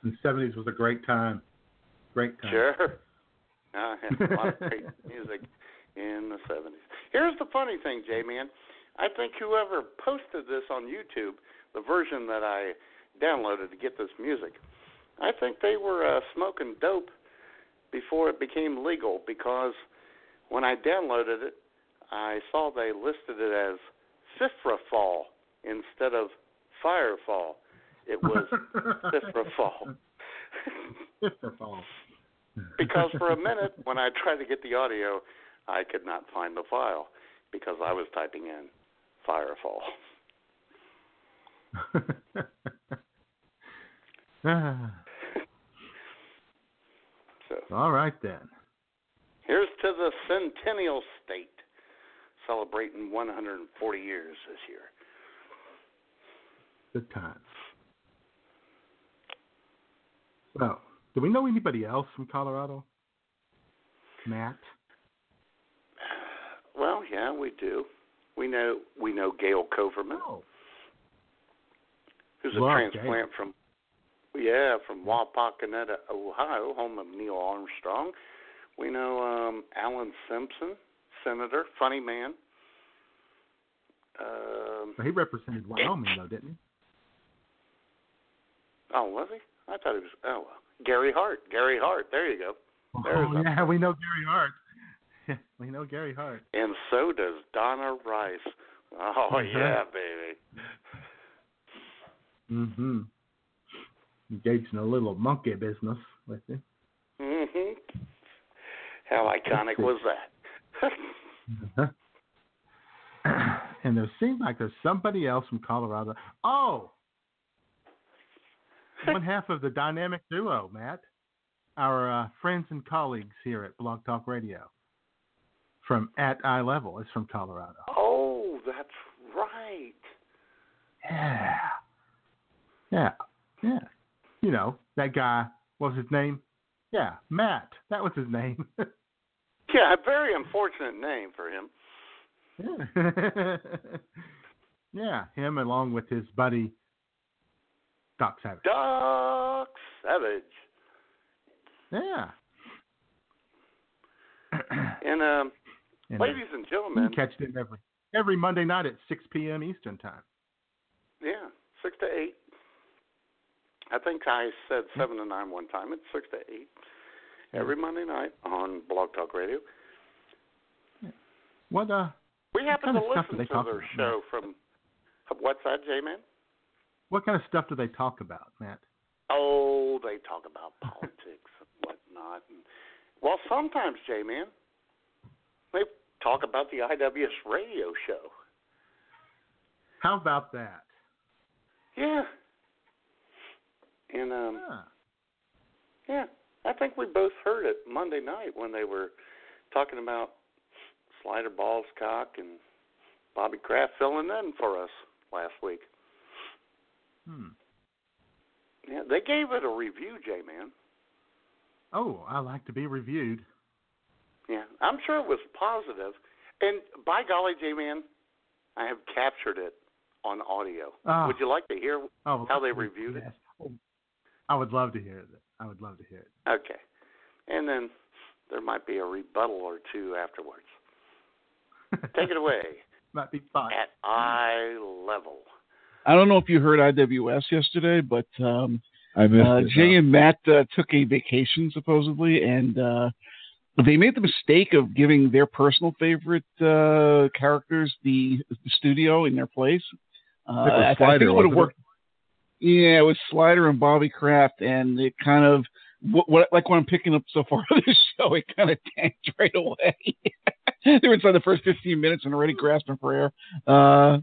the seventies was a great time. Great time. Sure. Uh, a lot of great music in the 70s. Here's the funny thing, J Man. I think whoever posted this on YouTube, the version that I downloaded to get this music, I think they were uh, smoking dope before it became legal because when I downloaded it, I saw they listed it as Fifrafall instead of Firefall. It was. Fifrafall. because for a minute when I tried to get the audio, I could not find the file because I was typing in Firefall. So All right then. here's to the Centennial State celebrating 140 years this year. Good times. So, do we know anybody else from Colorado? Matt? Well, yeah, we do. We know we know Gail Coverman, Oh. who's a Love transplant from yeah from Wapakoneta, Ohio, home of Neil Armstrong. We know um, Alan Simpson, senator, funny man. Um, He represented Wyoming, though, didn't he? oh, was he? I thought he was. Oh, well. Gary Hart. Gary Hart. There you go. There's oh, a- yeah, we know Gary Hart. we know Gary Hart. And so does Donna Rice. Oh Mhm. yeah, baby. Mm-hmm. Engaged in a little monkey business with him. Mm Mhm. How iconic was that? Uh-huh. and there seems like there's somebody else from Colorado. Oh, one half of the dynamic duo, Matt. Our uh, friends and colleagues here at Blog Talk Radio from at eye level is from Colorado. oh, that's right. Yeah, yeah, yeah. You know that guy. What was his name? Yeah, Matt. That was his name. Yeah, a very unfortunate name for him. Yeah. yeah, him along with his buddy Doc Savage. Doc Savage. Yeah. And um, And, uh, ladies and gentlemen, catch them every every Monday night at 6 p.m. Eastern time. yeah, six to eight. I think I said seven to nine one time. It's six to eight every Monday night on Blog Talk Radio. What uh? We happen to listen to their show from what's that, J Man? What kind of stuff do they talk about, Matt? Oh, they talk about politics and whatnot. And, well, sometimes, J Man, they talk about the IWS radio show. How about that? Yeah. And um, Huh. yeah, I think we both heard it Monday night when they were talking about Slider Balls Cock and Bobby Kraft filling in for us last week. Hmm. Yeah, they gave it a review, J Man. Oh, I like to be reviewed. Yeah, I'm sure it was positive. And by golly, J Man, I have captured it on audio. Ah. Would you like to hear Oh, how they reviewed it? yes. Oh, I would love to hear it. I would love to hear it. Okay. And then there might be a rebuttal or two afterwards. Take it away. Might be fun. At eye level. I don't know if you heard IWS yesterday, but um, I missed uh, it. Jay and Matt uh, took a vacation supposedly, and uh, they made the mistake of giving their personal favorite uh, characters the, the studio in their place. Uh, It was I- I think it would have wasn't it? worked. Yeah, it was Slider and Bobby Kraft, and it kind of what, what like what I'm picking up so far of this show, it kind of tanked right away. they were inside the first 15 minutes and already grasping for air. Uh,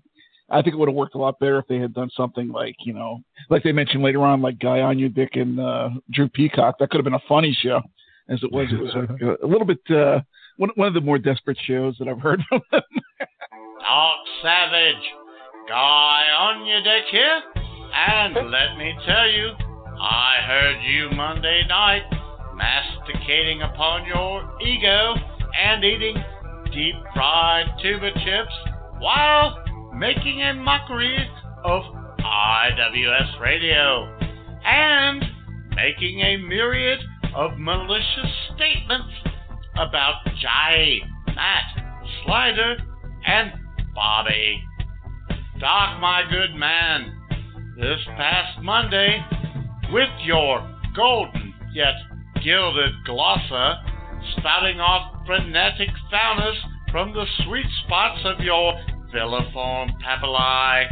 I think it would have worked a lot better if they had done something like you know, like they mentioned later on, like Guy on Your Dick and uh, Drew Peacock. That could have been a funny show, as it was. It was like a, a little bit uh, one one of the more desperate shows that I've heard from them. Doc Savage. Guy on your deck here. And let me tell you, I heard you Monday night masticating upon your ego and eating deep fried tuba chips while making a mockery of IWS Radio and making a myriad of malicious statements about Jay, Matt, Slider, and Bobby. Doc, my good man, this past Monday, with your golden yet gilded glossa, spouting off frenetic faunus from the sweet spots of your villiform papillae,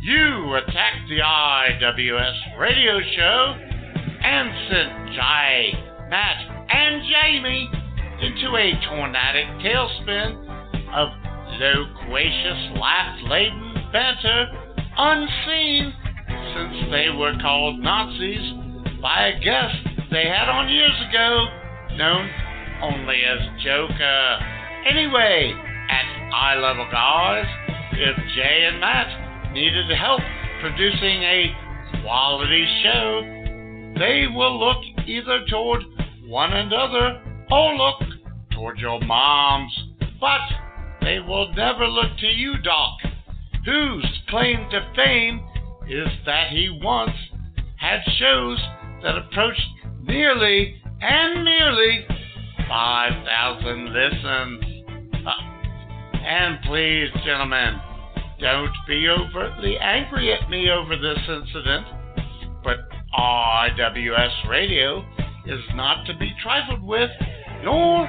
you attacked the IWS radio show and sent Jay, Matt, and Jamie into a tornadic tailspin of loquacious, laugh-laden banter unseen since they were called Nazis by a guest they had on years ago, known only as Joker. Anyway, at eye level guys, if Jay and Matt needed help producing a quality show, they will look either toward one another or look toward your moms. But they will never look to you, Doc, whose claim to fame is that he once had shows that approached nearly and nearly 5,000 listens. And please, gentlemen, don't be overtly angry at me over this incident, but IWS Radio is not to be trifled with, nor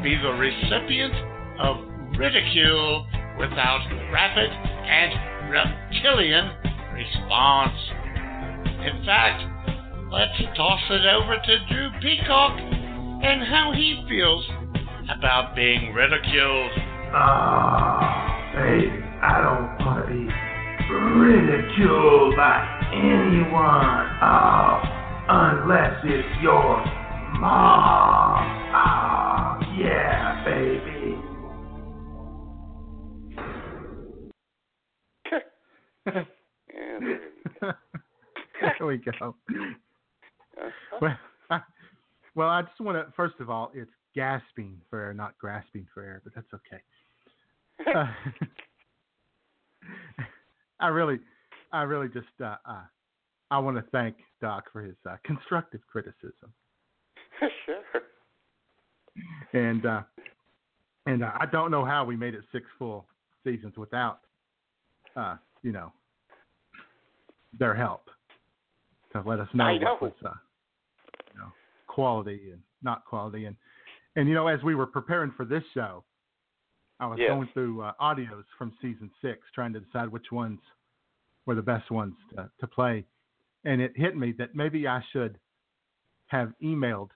be the recipient of ridicule without rapid and reptilian response. In fact, let's toss it over to Drew Peacock and how he feels about being ridiculed. Ah, baby, I don't want to be ridiculed by anyone. Oh, unless it's your mom. Ah, yeah, baby. there we go. Well, well, I just want to. First of all, it's gasping for air, not grasping for air, but that's okay. Uh, I really, I really just, uh, uh, I want to thank Doc for his uh, constructive criticism, sure. and uh, and uh, I don't know how we made it six full seasons without, uh, you know, their help to let us know I what was, uh, you know, quality and not quality, and and you know, as we were preparing for this show, I was Yes. going through uh, audios from season six, trying to decide which ones were the best ones to, to play, and it hit me that maybe I should have emailed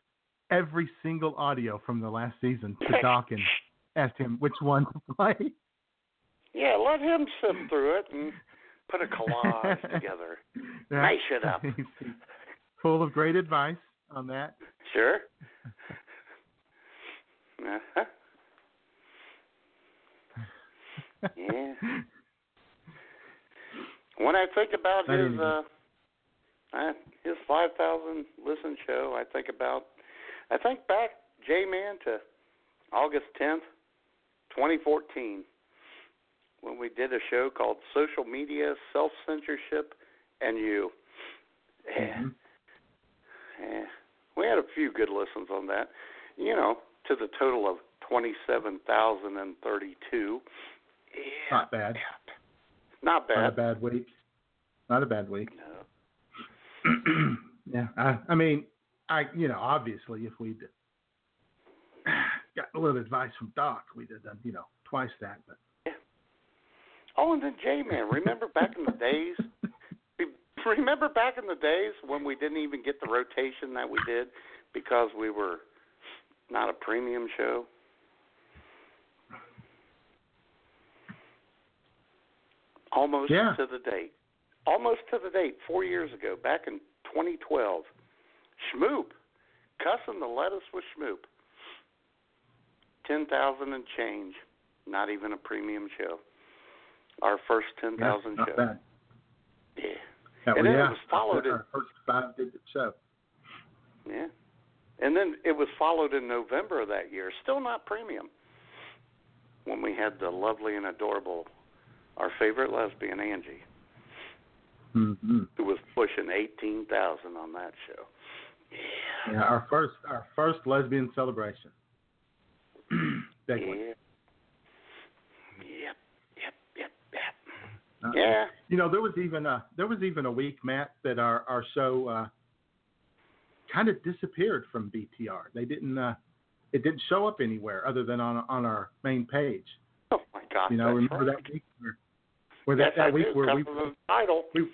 every single audio from the last season to Dawkins, and asked him which one to play. Yeah, let him sift through it and put a collage together. Nice it up. Full of great advice on that. Sure. Uh-huh. Yeah. When I think about his uh, his five thousand listen show, I think about I think back J Man to August tenth, twenty fourteen, when we did a show called Social Media, Self Censorship and You. And Yeah, we had a few good listens on that. You know, to the total of twenty-seven thousand and thirty-two. Yeah, Not bad. not bad. Not a bad. week. Not a bad week. No. yeah, I, I mean, I you know obviously if we'd got a little advice from Doc, we'd have done uh, you know twice that. But Oh, and then J Man, remember back in the days? Remember back in the days when we didn't even get the rotation that we did because we were not a premium show? Almost Yeah. to the date. Almost to the date, four years ago, back in 2012. Schmoop. Cussing the lettuce with Schmoop. 10000 and change. Not even a premium show. Our first 10000 yeah, show. bad. Yeah. That And then it was followed in our first five-digit show. Yeah. And then it was followed in November of that year, still not premium, when we had the lovely and adorable, our favorite lesbian, Angie, Mm-hmm. who was pushing 18000 on that show. Yeah, our first our first lesbian celebration. Yeah. Yep, yep, yep, yep. Uh, Yeah. You know, there was even a there was even a week, Matt, that our our show uh, kind of disappeared from BTR. They didn't uh, it didn't show up anywhere other than on on our main page. Oh, my God. You know, remember right. that week where, where that yes, that I week do, where we of the title. we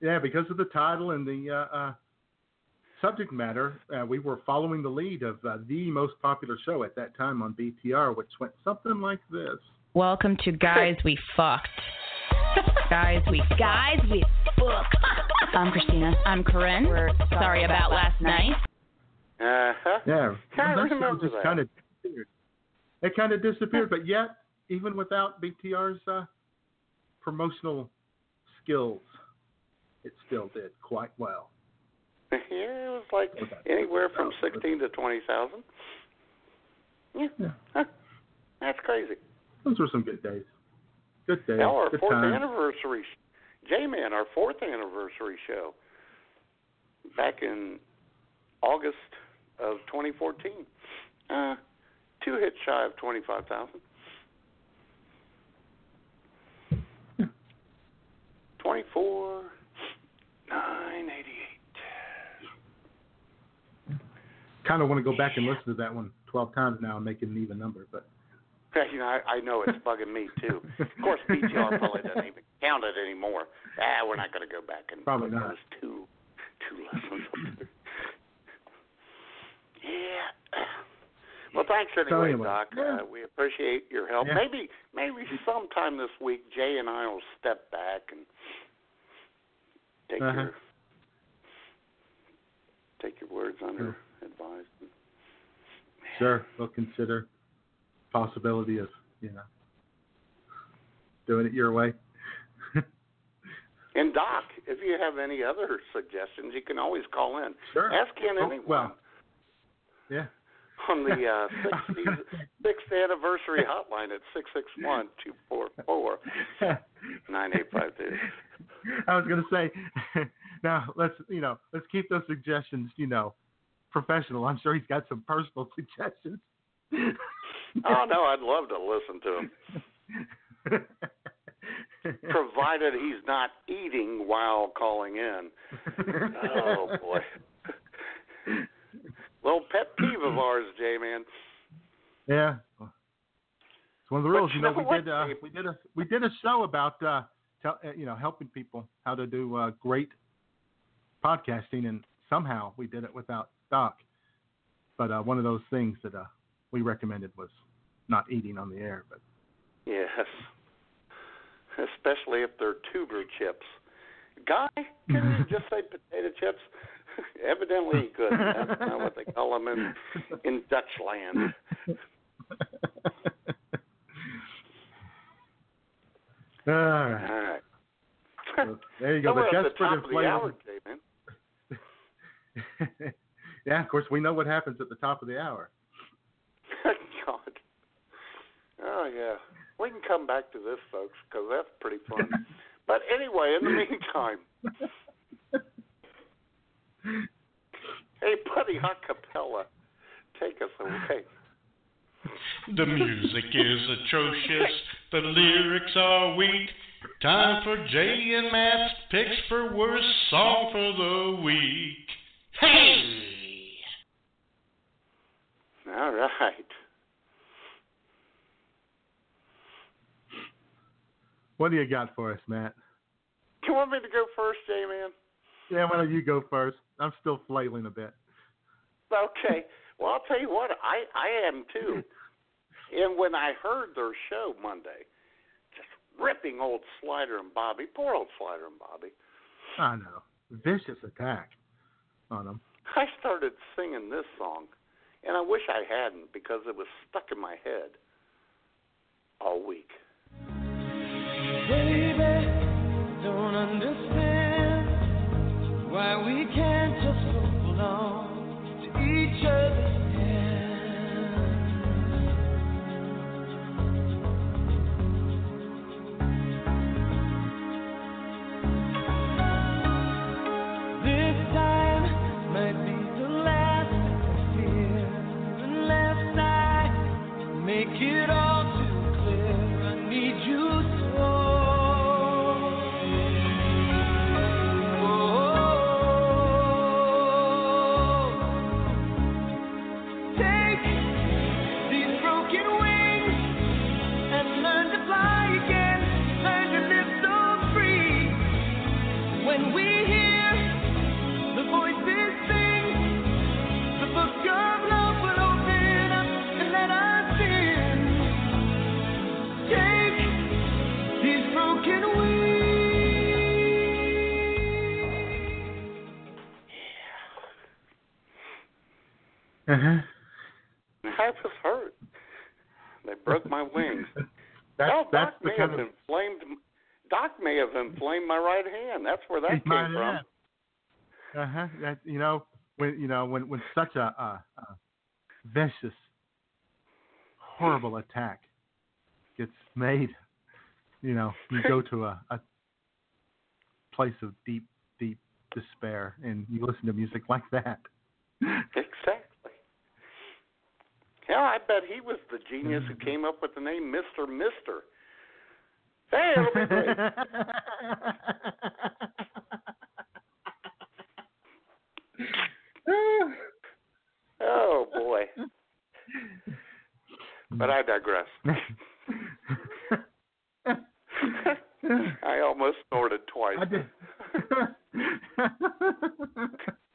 yeah because of the title and the uh, uh, subject matter, uh, we were following the lead of uh, the most popular show at that time on BTR, which went something like this. Welcome to Guys We Fucked. Guys We Guys We Fucked. I'm Krystyna. I'm Corinne. We're Sorry about last night. Uh-huh. Yeah, I that remember just kind of disappeared. It kind of disappeared, but yet, even without BTR's uh, promotional skills, it still did quite well. yeah, it was like anywhere from 16 to 20000 Yeah. Yeah. Huh. That's crazy. Those were some good days. Good days. Now our good fourth times. anniversary, J Man, our fourth anniversary show, back in August of 2014. Uh, two hits shy of 25,000. 24, 988. Kind of want to go back and listen to that one 12 times now and make it an even number, but You know, I, I know it's bugging me too. Of course, BTR probably doesn't even count it anymore. Ah, we're not going to go back and Probably not. those two two lessons. Yeah. Well, thanks anyway, anyway, Doc. yeah. Uh, we appreciate your help. Yeah. Maybe maybe sometime this week, Jay and I will step back and take Uh-huh. your take your words under advisement. sure, we'll consider possibility of, you know, doing it your way. And Doc, if you have any other suggestions, you can always call in. Sure. Ask in Oh, anyone well, yeah. On the uh, 60th, sixth anniversary hotline at six six one two four four nine eight five two. I was going to say, now let's you know let's keep those suggestions you know professional. I'm sure he's got some personal suggestions. Oh no, I'd love to listen to him, provided he's not eating while calling in. Oh boy. Little pet peeve of ours, J man. yeah, it's one of the rules. you You know, we did uh, we did a we did a show about uh, tell, uh, you know helping people how to do uh, great podcasting, and somehow we did it without Doc. But uh, one of those things that uh, we recommended was not eating on the air. But Yes. Especially if they're tuber chips. Guy, couldn't you just say potato chips? Evidently he couldn't. That's not what they call them in in Dutch land. all right, All right. So, there you go. So the at the desperate the hour, Jay, yeah, of course we know what happens at the top of the hour. God. Oh yeah. We can come back to this, folks, because that's pretty fun. but anyway, in the meantime, Hey, buddy, acapella, take us away. The music is atrocious, the lyrics are weak. Time for Jay and Matt's picks for worst song for the week. Hey! All right. What do you got for us, Matt? Do you want me to go first, Jay Man? Yeah, why don't you go first? I'm still flailing a bit. Okay. Well, I'll tell you what, I I am too. And when I heard their show Monday, just ripping old Slider and Bobby, poor old Slider and Bobby, I know. Vicious attack on him. I started singing this song, and I wish I hadn't because it was stuck in my head all week. Uh huh. I was hurt. They broke my wings. That's that's Doc may have of inflamed. Doc may have inflamed my right hand. That's where that came from. Uh huh. That you know when you know when when such a, a, a vicious, horrible attack gets made, you know you go to a, a place of deep deep despair and you listen to music like that. Exactly. Hell, I bet he was the genius Mm-hmm. who came up with the name Mister Mister. Hey, it'll be great. oh boy. But I digress. I almost snorted twice. I did.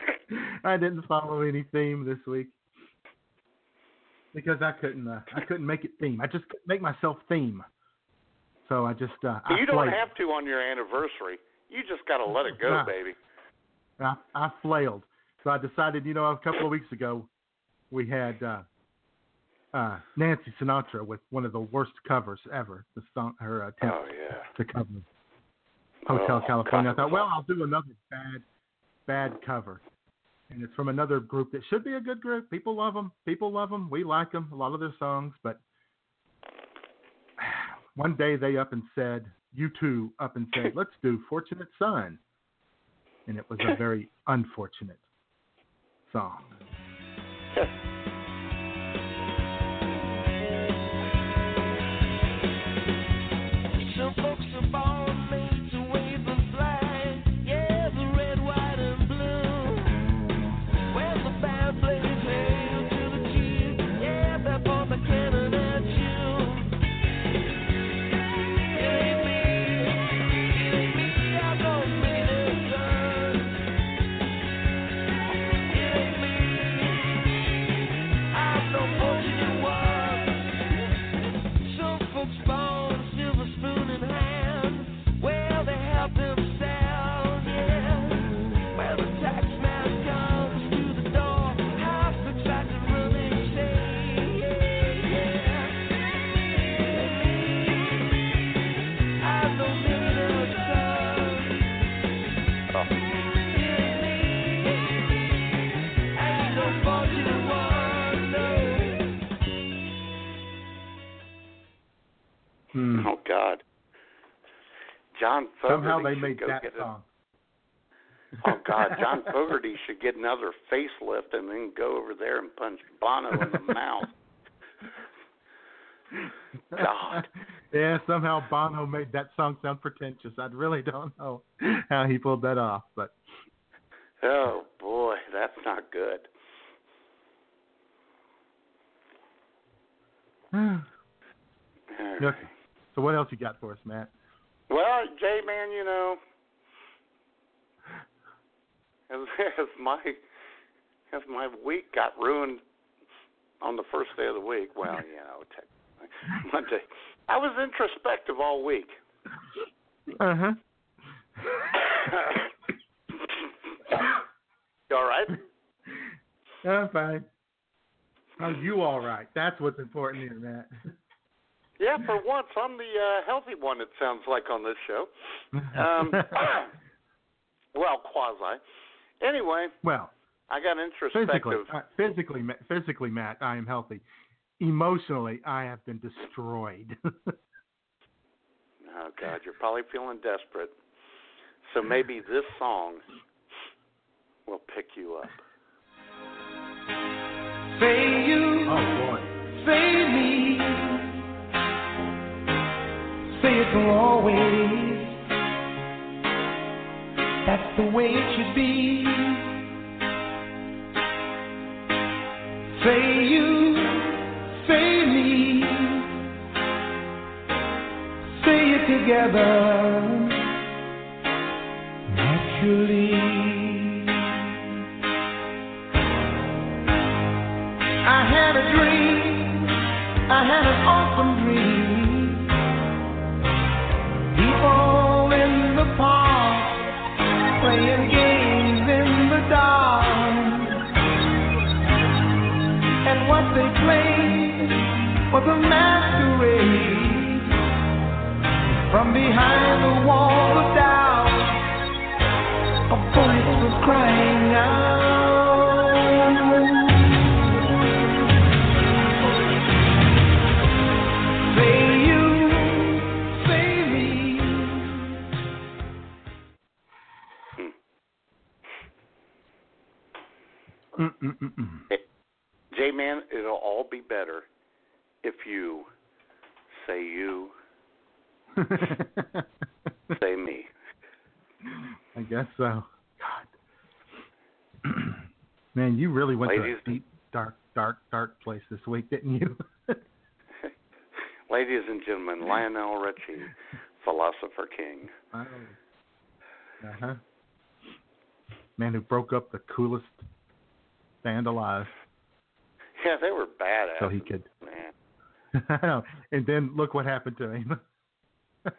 I didn't follow any theme this week because I couldn't. Uh, I couldn't make it theme. I just couldn't make myself theme. So I just. Uh, I you don't have to on your anniversary. You just got to let it go, baby. I, I flailed. So I decided, you know, a couple of weeks ago, we had uh, uh, Nancy Sinatra with one of the worst covers ever. The song, her attempt Oh yeah. to cover Hotel Oh, California. I thought, well, I'll do another bad, bad cover, and it's from another group that should be a good group. People love them. People love them. We like them. A lot of their songs, but one day they up and said, you two up and said, let's do Fortunate Son, and it was a very unfortunate song. John Fogerty Somehow they made that song. Oh God, John Fogerty should get another facelift and then go over there and punch Bono in the mouth. God. yeah, somehow Bono made that song sound pretentious. I really don't know how he pulled that off, but Oh boy, that's not good. okay. So what else you got for us, Matt? Well, Jay, man, you know, as, as my as my week got ruined on the first day of the week. Well, you know, technically Monday. I was introspective all week. Uh huh. you all right? I'm fine. Are you all right? That's what's important here, Matt. Yeah, for once, I'm the uh, healthy one. It sounds like on this show. Um, well, quasi. Anyway, well, I got introspective. physically, uh, physically, Ma- physically, Matt, I am healthy. Emotionally, I have been destroyed. Oh God, you're probably feeling desperate. So maybe this song will pick you up. Say you. Oh boy. Say me. For always. That's the way it should be. Say you. Say me. Say it together. Naturally. From behind the wall of doubt, a voice was crying out. Say you, say me. Mm-mm-mm-mm. J Man, it'll all be better if you say you, say me. I guess so. God. Man, you really went Ladies- to a deep, dark, dark, dark place this week, didn't you? Ladies and gentlemen, Lionel Richie, Philosopher King. Uh huh. Man who broke up the coolest band alive Yeah, they were badass. so he could. Man. I know. And then look what happened to him.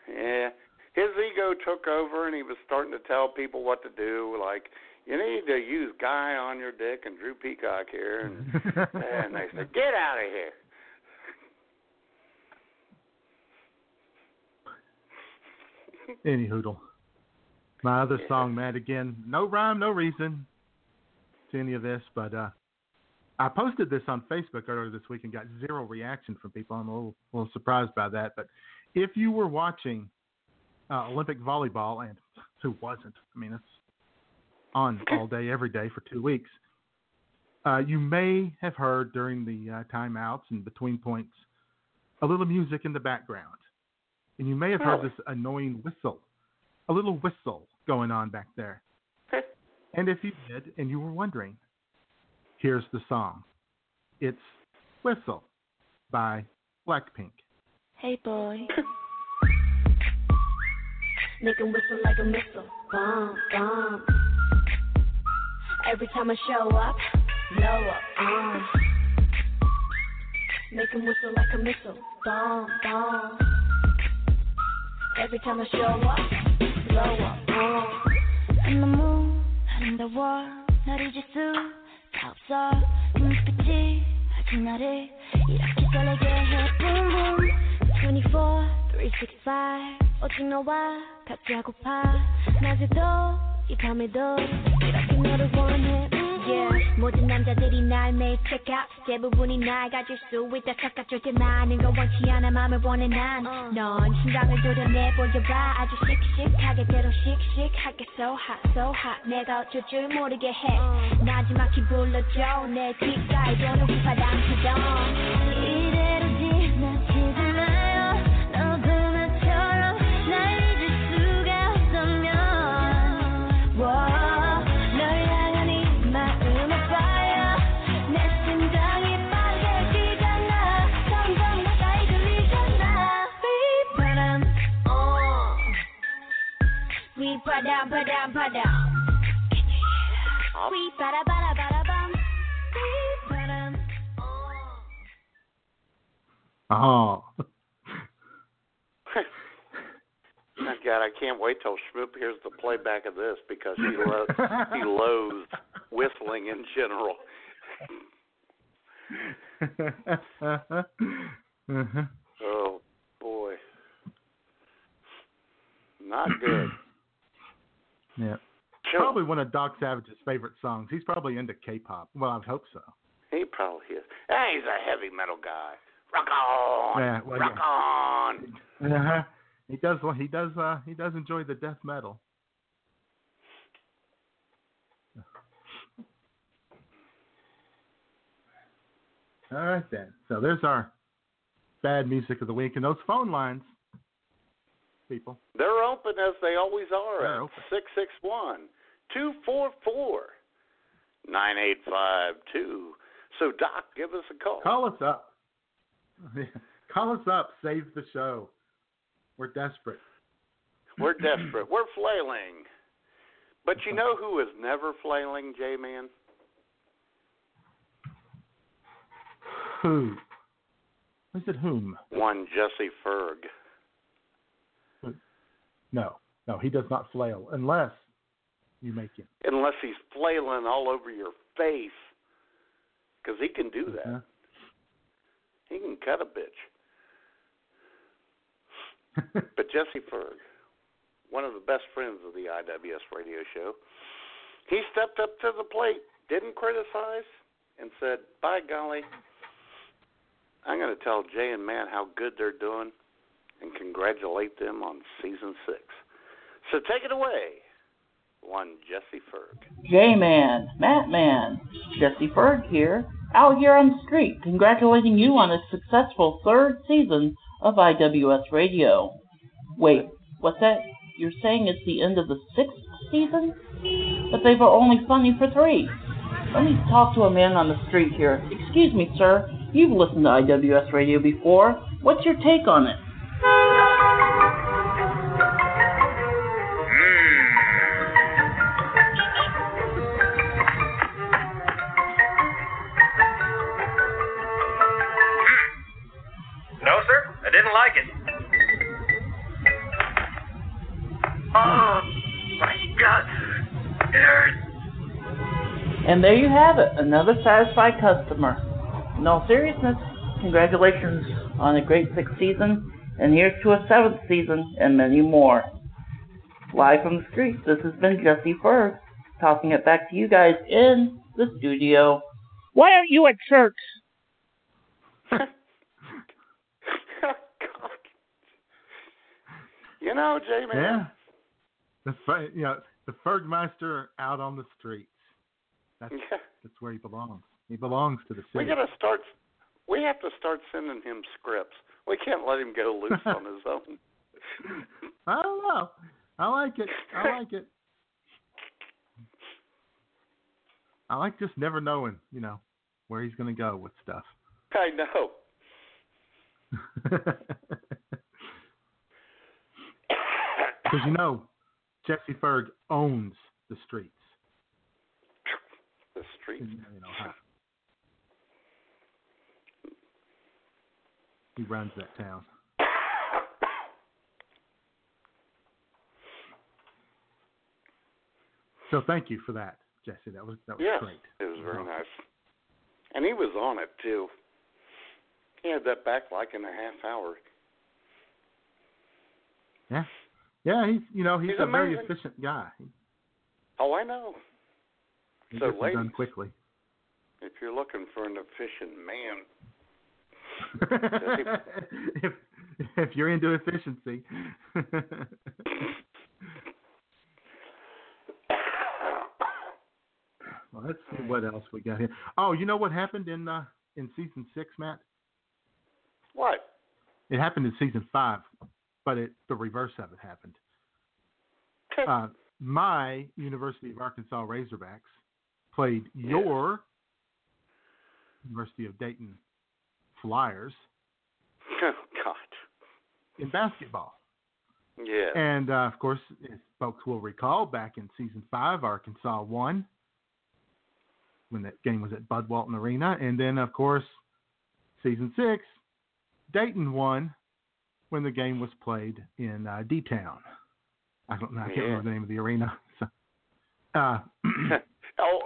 Yeah. His ego took over and he was starting to tell people what to do, like, you need to use Guy on your dick and Drew Peacock here and and they said, Get out of here. Any hoodle. My other song, Matt, again, no rhyme, no reason to any of this, but uh, I posted this on Facebook earlier this week and got zero reaction from people. I'm a little, a little surprised by that. But if you were watching uh, Olympic volleyball, and who wasn't? I mean, it's on all day, every day for two weeks. Uh, you may have heard during the uh, timeouts and between points a little music in the background. And you may have heard Oh. this annoying whistle, a little whistle going on back there. And if you did and you were wondering, here's the song. It's Whistle by Blackpink. Hey boy. Make 'em whistle like a missile. Bomb, bomb. Every time I show up, blow up. Uh. Make 'em whistle like a missile. Bomb, bomb. Every time I show up, blow up. Uh. In the moon, 아름다워 너를 줄수 없어 눈빛이 아직 나를 이렇게 설레게 해 Boom boom 24, 365 오직 너와 같이 하고파 낮에도 이 밤에도 이렇게 너를 원해 음, yeah. 모든 남자들이 날 매일 check out 대부분이 날 가질 수 있다 착각 절대 많은 거 원치 않아 맘을 원해 난넌 심장을 도려내 보여봐 아주 씩씩하게 대로 씩씩하게 so hot so hot 내가 어쩔 줄 모르게 해 나지막히 불러줘 내 귓가에 도는 휘파람처럼 pa down, pa down, pa down. We bada bada bada bum. Oh. My God, I can't wait till Schmoop hears the playback of this because he lo- he loathes whistling in general. uh-huh. Oh boy, not good. Yeah. Probably one of Doc Savage's favorite songs. He's probably into K-pop. Well, I hope so. He probably is. Hey, he's a heavy metal guy. Rock on, Yeah, well, rock on. Uh-huh. He does. He does. Uh, he does enjoy the death metal. All right then. So there's our bad music of the week, and those phone lines, people. They're open as they always are They're at open. six six one two four four nine eight five two. So Doc, give us a call. Call us up. Call us up. Save the show. We're desperate. We're desperate. We're flailing. But you know who is never flailing, J Man? Who? I said whom? One Jesse Ferg. No, no, he does not flail unless you make him. Unless he's flailing all over your face. Because he can do that. Uh-huh. He can cut a bitch. but Jesse Ferg, one of the best friends of the IWS radio show, he stepped up to the plate, didn't criticize, and said, By golly, I'm going to tell Jay and Matt how good they're doing and congratulate them on season six. So take it away, one Jesse Ferg. J Man, Matt Man, Jesse Ferg here, out here on the street, congratulating you on a successful third season of IWS Radio. Wait, what's that? You're saying it's the end of the sixth season? But they were only funny for three. Let me talk to a man on the street here. Excuse me, sir. You've listened to IWS Radio before. What's your take on it? And there you have it, another satisfied customer. In all seriousness, congratulations on a great sixth season, and here's to a seventh season and many more. Live from the streets, this has been Jesse Ferg, tossing it back to you guys in the studio. Why aren't you at church? Oh, you know, J Man, Yeah. The Fer- you know the Fergmeister out on the streets. That's Yeah. that's where he belongs. He belongs to the city. we city. got to start. We have to start sending him scripts. We can't let him go loose on his own. I don't know. I like it. I like it. I like just never knowing, you know, where he's going to go with stuff. I know. Because you know, Jesse Ferg owns the streets. The streets. You know he runs that town. So thank you for that, Jesse. That was that was Yeah, great. it was very nice. And he was on it too. He had that back like in a half hour. Yeah, yeah. He's you know he's, He's a very efficient guy. Oh, I know. It So, ladies, done quickly. if you're looking for an efficient man, if if you're into efficiency. well, let's see what else we got here. Oh, you know what happened in uh, in season six, Matt? what? It happened in season five, but it the reverse of it happened. Uh, my University of Arkansas Razorbacks played your University of Dayton Flyers Oh God. in basketball. Yeah. And uh, of course, as folks will recall, back in season five, Arkansas won when that game was at Bud Walton Arena, and then of course, season six, Dayton won when the game was played in uh, D Town. I don't know. I can't Yeah. remember the name of the arena. So, uh,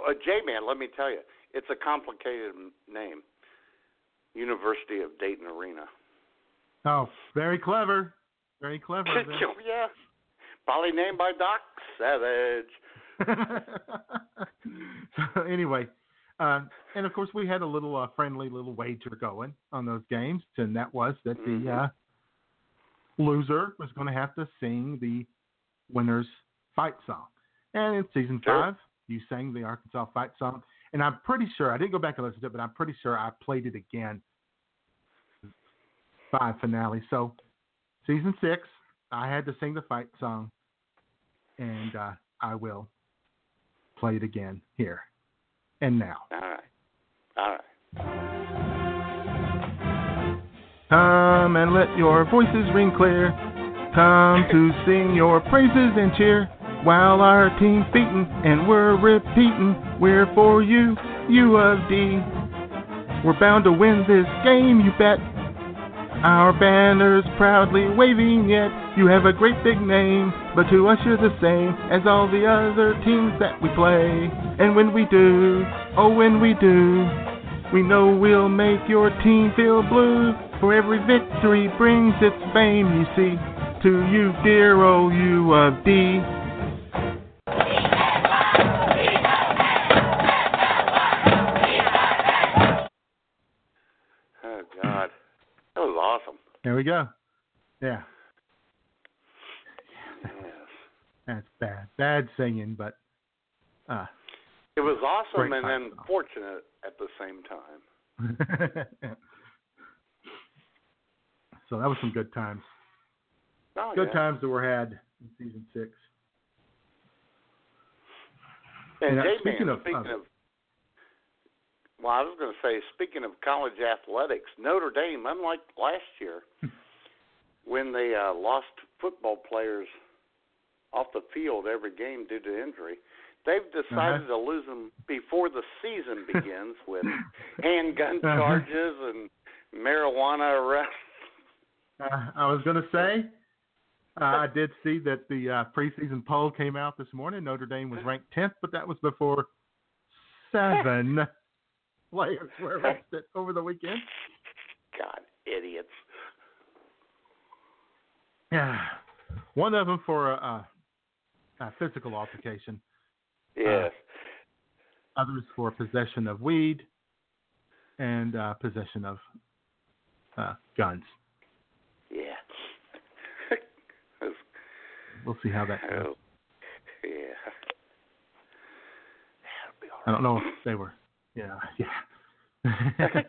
uh, J-Man, let me tell you, it's a complicated name. University of Dayton Arena. oh, very clever, very clever. yeah. Probably named by Doc Savage. so anyway, uh, and of course we had a little uh, friendly little wager going on those games, and that was that Mm-hmm. the uh, loser was going to have to sing the winner's fight song. And in season Sure. five, you sang the Arkansas fight song, and I'm pretty sure I didn't go back and listen to it, but I'm pretty sure I played it again. Five finale. So season six, I had to sing the fight song, and uh, I will play it again here and now. All right. All right. Come and let your voices ring clear. Come to sing your praises and cheer. While our team's beating and we're repeating, we're for you, U of D. We're bound to win this game, you bet. Our banner's proudly waving yet. You have a great big name, but to us you're the same as all the other teams that we play. And when we do, oh when we do, we know we'll make your team feel blue. For every victory brings its fame, you see. To you, dear old U of D. There we go. Yeah, Yes. that's bad. Bad singing, but uh, It was awesome and fight then fortunate at the same time. so that was some good times. Oh, good yeah. times that were had in season six. And J-Man, speaking of- speaking of- of, well, I was going to say, speaking of college athletics, Notre Dame, unlike last year, when they uh, lost football players off the field every game due to injury, they've decided Uh-huh. to lose them before the season begins with handgun Uh-huh. charges and marijuana arrests. Uh, I was going to say, uh, I did see that the uh, preseason poll came out this morning. Notre Dame was ranked 10th, but that was before seven players were arrested over the weekend. God, idiots. Yeah, one of them for a, a, a physical altercation. Yes. Others for possession of weed and uh, possession of uh, guns. yeah. We'll see how that goes. Oh, yeah. I don't know if they were. Yeah, yeah.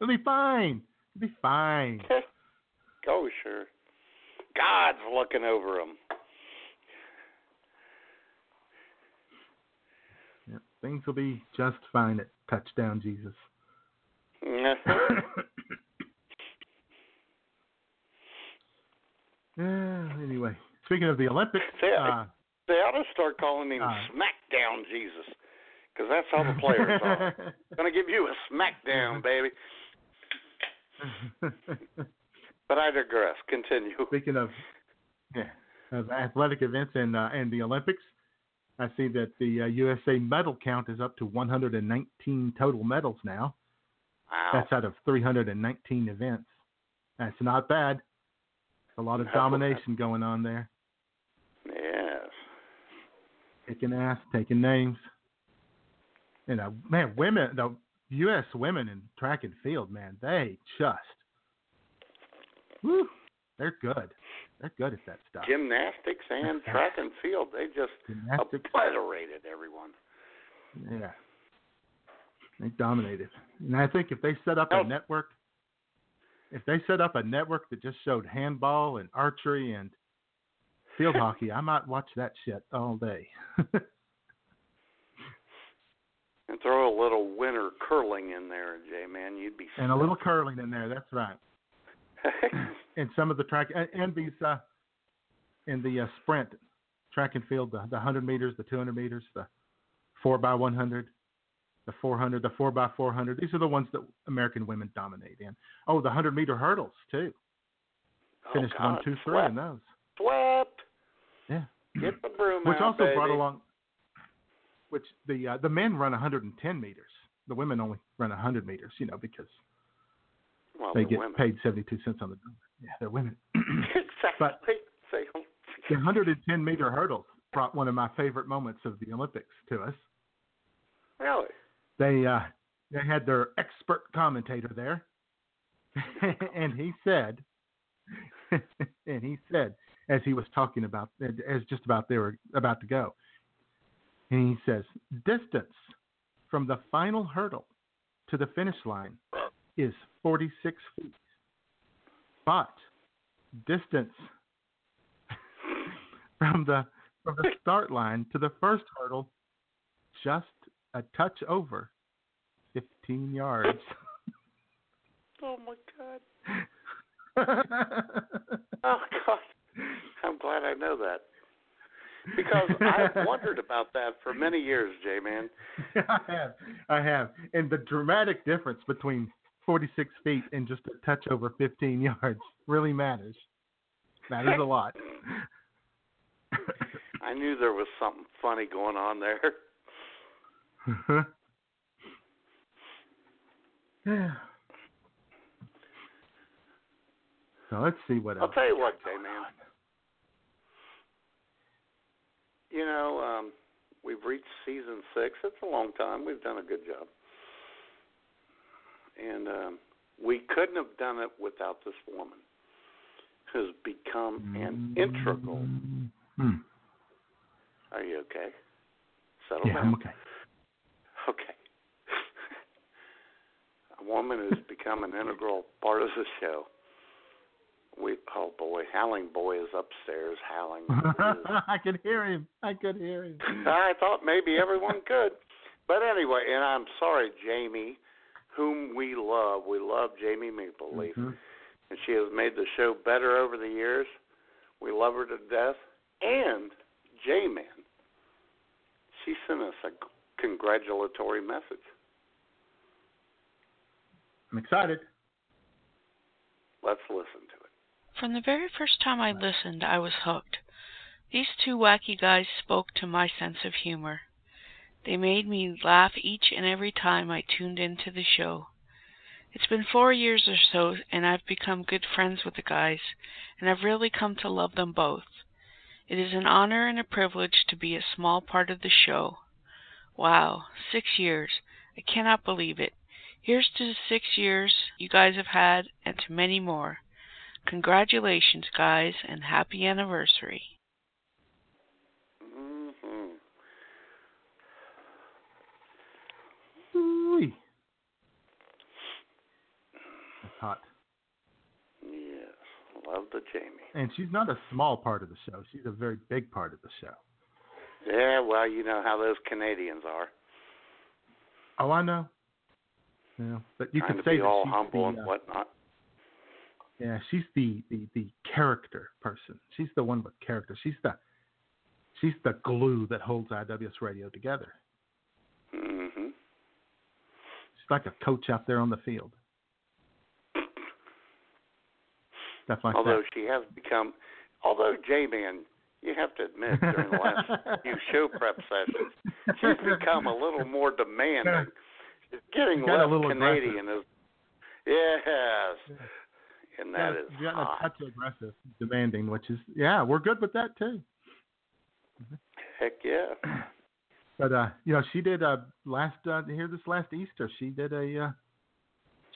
It'll be fine. It'll be fine. Oh, sure. God's looking over them. Yeah, things will be just fine at touchdown, Jesus. Yeah, anyway, speaking of the Olympics, They, uh, they ought to start calling him uh, Smackdown Jesus, because that's how the players are. Gonna give you a smackdown, baby. But I digress. Continue. Speaking of yeah, of athletic events and uh, and the Olympics, I see that the uh, USA medal count is up to 119 total medals now. Wow. That's out of 319 events. That's not bad. A lot of No. domination going on there. Yes. Kicking ass, taking names. You uh, know, man, women, the U.S. women in track and field, man, they just, whew, they're good. They're good at that stuff. Gymnastics and track and field, they just Gymnastics. obliterated everyone. Yeah. They dominated. And I think if they set up a network, if they set up a network that just showed handball and archery and field hockey, I might watch that shit all day. And throw a little winter curling in there, J man, you'd be and a little curling in there. That's right. and some of the track and, and these uh, in the uh, sprint track and field, the, the 100 meters, the 200 meters, the four by 100, the 400, the four by 400. These are the ones that American women dominate in. Oh, the 100 meter hurdles too. Finished oh, God, one, two, three swept. in those. Swept. Yeah. Get the broom Which out, also baby. brought along, which the uh, the men run 110 meters. The women only run 100 meters. You know because well, they get women. paid 72 cents on the dollar. Yeah, they're women. exactly. But- The 110 meter hurdles brought one of my favorite moments of the Olympics to us. really? They uh, they had their expert commentator there, and he said, and he said as he was talking about as just about they were about to go, and he says, distance from the final hurdle to the finish line is 46 feet, but distance from the from the start line to the first hurdle just a touch over 15 yards. Oh my God. Oh God. I'm glad I know that. Because I've wondered about that for many years, J man. I have, I have, and the dramatic difference between 46 feet and just a touch over 15 yards really matters. Matters a lot. I knew there was something funny going on there. yeah. So let's see what I'll else. tell you what, J man. You know, um, we've reached season six. It's a long time. We've done a good job. And um, we couldn't have done it without this woman who's become an integral. Hmm. Are you okay? Settle Yeah, down. I'm okay. Okay. A woman who's become an integral part of the show. We oh boy, Howling Boy is upstairs howling. I could hear him. I could hear him. I thought maybe everyone could. But anyway, and I'm sorry, Jamie, whom we love. We love Jamie Mapleleaf. Mhm. And she has made the show better over the years. We love her to death. And J Man, she sent us a congratulatory message. I'm excited. Let's listen. From the very first time I listened, I was hooked. These two wacky guys spoke to my sense of humor. They made me laugh each and every time I tuned into the show. It's been four years or so, and I've become good friends with the guys, and I've really come to love them both. It is an honor and a privilege to be a small part of the show. Wow, six years. I cannot believe it. Here's to the six years you guys have had, and to many more. Congratulations, guys, and happy anniversary. hmm Ooh-wee. That's hot. Yes, love the Jamie. And she's not a small part of the show. She's a very big part of the show. Yeah, well, you know how those Canadians are. Oh, I know. Yeah, but you Trying could to say be that all she's humble the, and uh, whatnot. Yeah, she's the, the the character person. She's the one with character. She's the she's the glue that holds IWS Radio together. hmm She's like a coach out there on the field. Stuff like although that. she has become, although J-Man, you have to admit during the last few show prep sessions, she's become a little more demanding. She's getting less little Canadian. As, yes, and that yeah, is you got hot. a touch aggressive, demanding, which is yeah, we're good with that too. Heck yeah. But uh, you know, she did uh last uh here this last Easter. She did a uh,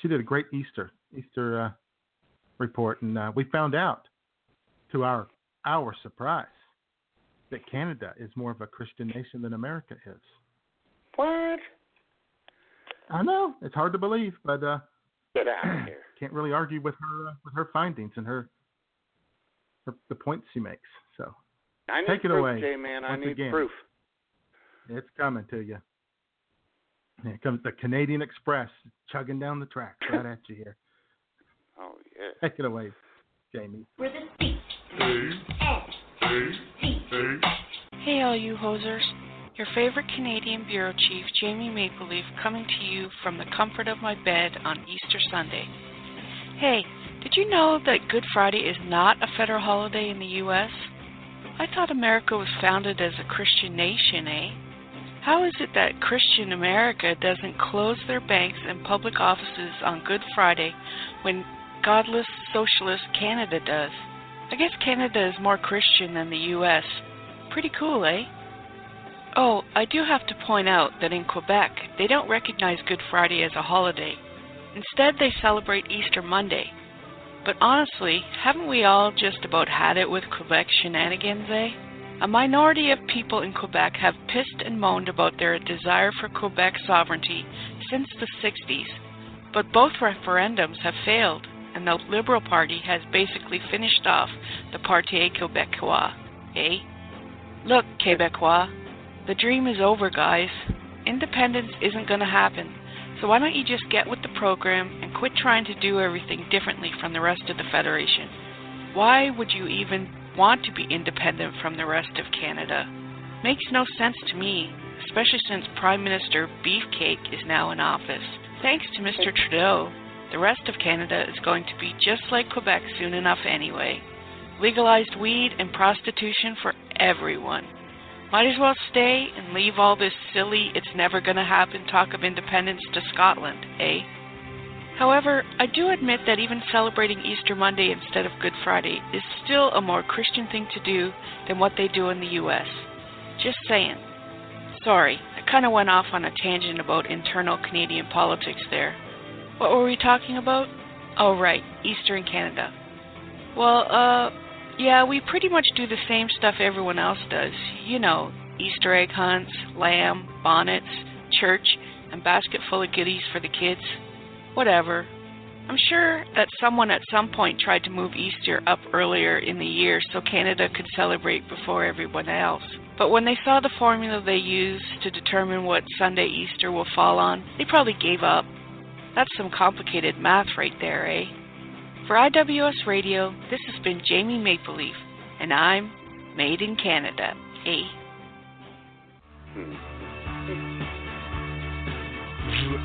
she did a great Easter Easter uh, report, and uh, we found out to our our surprise that Canada is more of a Christian nation than America is. What? I know it's hard to believe, but uh, Get out of here. Can't really argue with her uh, with her findings and her, her the points she makes. So I need Take it proof, away, J-Man. I need again. proof. it's coming to you. Here comes the Canadian Express chugging down the tracks right at you here. Oh, yeah. Take it away, Jamie. Hey, all you hosers. Your favorite Canadian Bureau Chief, Jamie Mapleleaf, coming to you from the comfort of my bed on Easter Sunday. Hey, did you know that Good Friday is not a federal holiday in the U.S.? I thought America was founded as a Christian nation, eh? How is it that Christian America doesn't close their banks and public offices on Good Friday when godless socialist Canada does? I guess Canada is more Christian than the U.S. Pretty cool, eh? Oh, I do have to point out that in Quebec, they don't recognize Good Friday as a holiday. Instead, they celebrate Easter Monday. But honestly, haven't we all just about had it with Quebec shenanigans, eh? A minority of people in Quebec have pissed and moaned about their desire for Quebec sovereignty since the 60s, but both referendums have failed, and the Liberal Party has basically finished off the Parti Québécois, eh? Look, Québécois, the dream is over, guys. Independence isn't going to happen. So why don't you just get with the program and quit trying to do everything differently from the rest of the Federation? Why would you even want to be independent from the rest of Canada? Makes no sense to me, especially since Prime Minister Beefcake is now in office. Thanks to Mr. Trudeau, the rest of Canada is going to be just like Quebec soon enough anyway. Legalized weed and prostitution for everyone. Might as well stay and leave all this silly, it's never gonna happen talk of independence to Scotland, eh? However, I do admit that even celebrating Easter Monday instead of Good Friday is still a more Christian thing to do than what they do in the US. Just saying. Sorry, I kind of went off on a tangent about internal Canadian politics there. What were we talking about? Oh, right, Easter in Canada. Well, uh, yeah, we pretty much do the same stuff everyone else does. You know, Easter egg hunts, lamb, bonnets, church, and basket full of goodies for the kids. Whatever. I'm sure that someone at some point tried to move Easter up earlier in the year so Canada could celebrate before everyone else. But when they saw the formula they use to determine what Sunday Easter will fall on, they probably gave up. That's some complicated math right there, eh? For IWS Radio, this has been Jamie Mapleleaf, and I'm Made in Canada, eh? Vous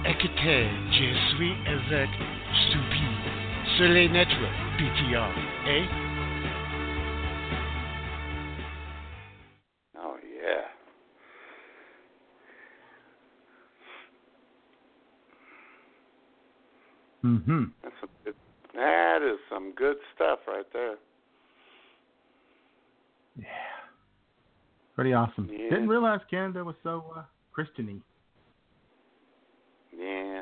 écoutez Je suis avec Stupide sur les networks PTR, eh? Oh, yeah. Mm-hmm. That's some good, that is some good stuff right there. Yeah. Pretty awesome. Yeah. Didn't realize Canada was so uh, Christiany. Yeah.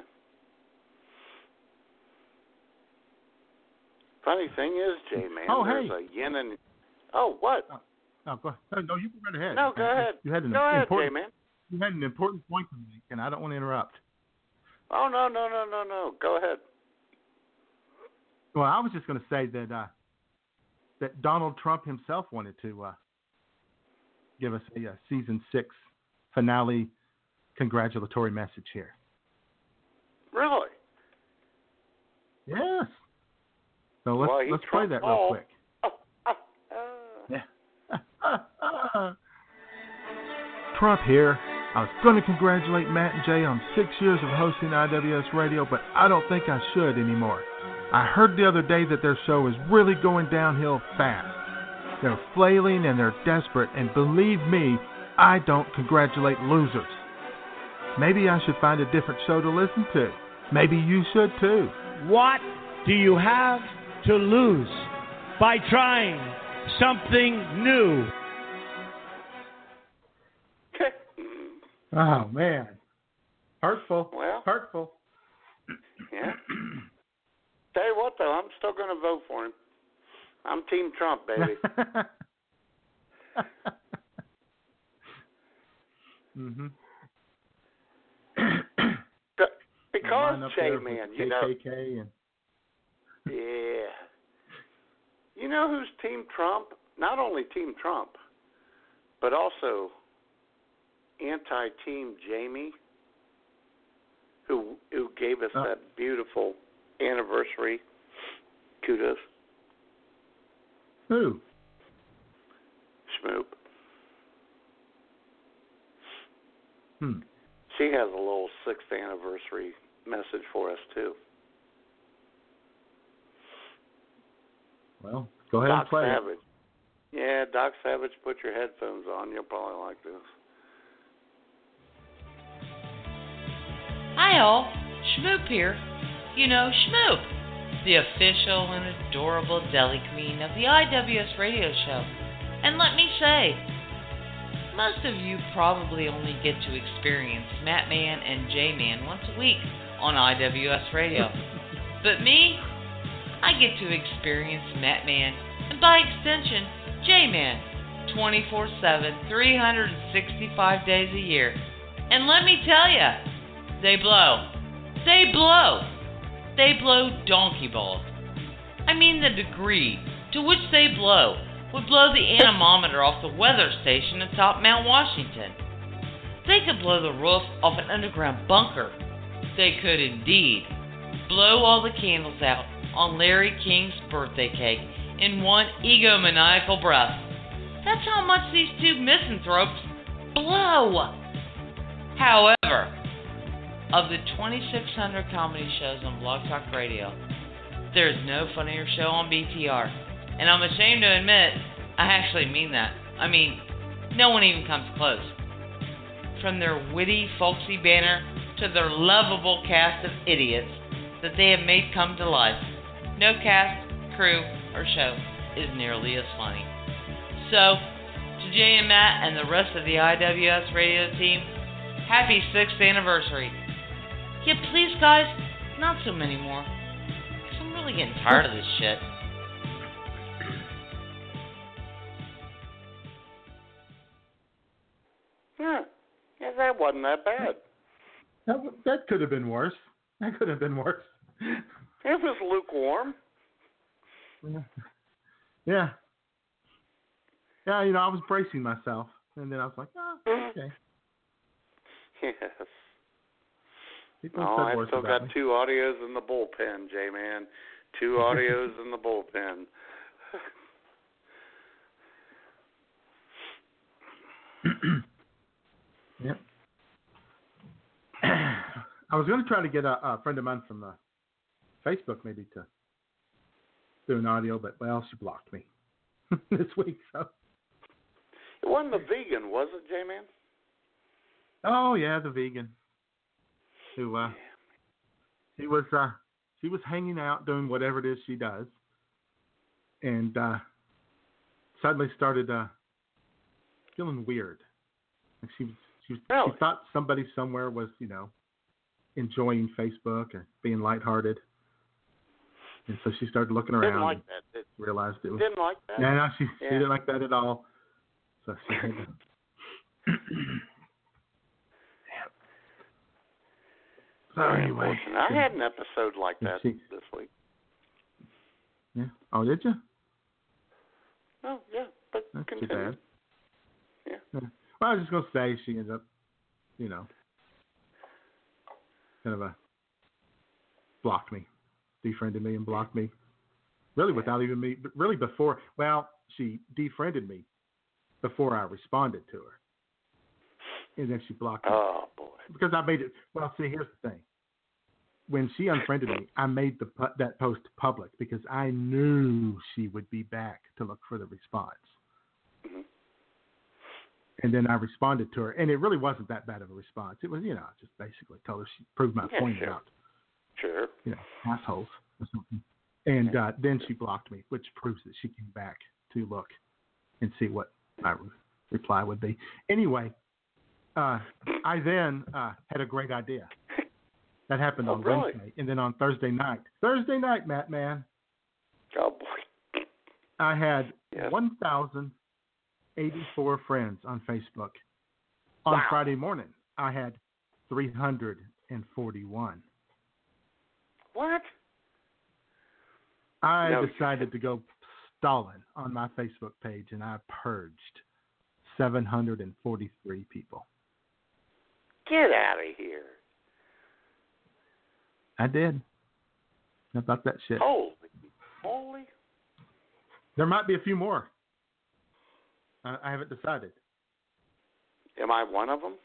Funny thing is, Jay, man, Oh, there's hey. a yin and. Oh, what? Oh, go ahead. No, you go right ahead. No, go ahead. You had an Go ahead, J-Man. You had an important point to make, and I don't want to interrupt. Oh no, no, no, no, no. Go ahead. Well, I was just going to say that uh, that Donald Trump himself wanted to uh, give us a, uh season six finale congratulatory message here. Really? Yes. So let's Well, let's play that all. real quick. Trump here. I was going to congratulate Matt and Jay on six years of hosting IWS Radio, but I don't think I should anymore. I heard the other day that their show is really going downhill fast. They're flailing and they're desperate, and believe me, I don't congratulate losers. Maybe I should find a different show to listen to. Maybe you should too. What do you have to lose by trying something new? Oh man, hurtful. Well, hurtful. Yeah. Tell you what, though, I'm still going to vote for him. I'm Team Trump, baby. mhm. because J-Man, you know, KKK and yeah. You know who's Team Trump? Not only Team Trump, but also anti-Team Jamie, who who gave us Oh. that beautiful anniversary kudos. who? Schmoop. Hmm. She has a little sixth anniversary message for us too. Well, go ahead Doc and play it. Savage. Yeah, Doc Savage, put your headphones on. You'll probably like this. Hi all, Schmoop here. You know Schmoop, the official and adorable deli queen of the IWS radio show. And let me say, most of you probably only get to experience Matt Man and J Man once a week on IWS radio. but me, I get to experience Matt Man and by extension J Man 24 7, 365 days a year. And let me tell you, they blow. They blow. They blow donkey balls. I mean, the degree to which they blow would blow the anemometer off the weather station atop Mount Washington. They could blow the roof off an underground bunker. They could indeed blow all the candles out on Larry King's birthday cake in one egomaniacal breath. That's how much these two misanthropes blow. However, of the 2,600 comedy shows on Blog Talk Radio, there is no funnier show on BTR. And I'm ashamed to admit, I actually mean that. I mean, no one even comes close. From their witty, folksy banner to their lovable cast of idiots that they have made come to life, no cast, crew, or show is nearly as funny. So, to Jay and Matt and the rest of the IWS radio team, happy sixth anniversary. Yeah, please, guys, not so many more. Because I'm really getting tired of this shit. Yeah, yeah, that wasn't that bad. That that could have been worse. That could have been worse. It was lukewarm. Yeah. Yeah, you know, I was bracing myself, and then I was like, oh, okay. Yes. People Oh, I still got me. two audios in the bullpen, J Man. Two audios in the bullpen. Yep. I was going to try to get a, a friend of mine from uh, Facebook maybe to do an audio, but well, she blocked me this week. So, It wasn't the vegan, was it, J Man? oh yeah, the vegan who uh, he was uh, she was hanging out doing whatever it is she does, and uh, suddenly started uh, feeling weird. Like she was she, was, Really? she thought somebody somewhere was you know enjoying Facebook and being lighthearted. And so she started looking around Didn't like and that. Did, realized it was didn't like that. no, no, she, Yeah. she didn't like that at all. So she had to Anyway, I had an episode like that this week. yeah. Oh, did you? Oh, yeah, but That's too bad. Yeah. Yeah. Well, I was just gonna say she ended up, you know, kind of a blocked me, defriended me, and blocked me. Really, without even me. Really, before. Well, she defriended me before I responded to her, and then she blocked me Oh boy. because I made it. Well, see, here's the thing. When she unfriended me, I made the that post public because I knew she would be back to look for the response. Mhm. And then I responded to her, and it really wasn't that bad of a response. It was, you know, I just basically told her she proved my Yeah, point sure. about, Sure. you know, assholes or something. And uh, then she blocked me, which proves that she came back to look and see what my re- reply would be. Anyway, uh, I then uh, had a great idea. That happened Oh, on really? Wednesday, and then on Thursday night. Thursday night, Matt man, Oh boy. I had Yes. 1,084 friends on Facebook. On Wow. Friday morning, I had 341. What? I No. decided to go Stalin on my Facebook page, and I purged 743 people. Get out of here. I did. I about that shit? Holy, holy. There might be a few more. I, I haven't decided. Am I one of them?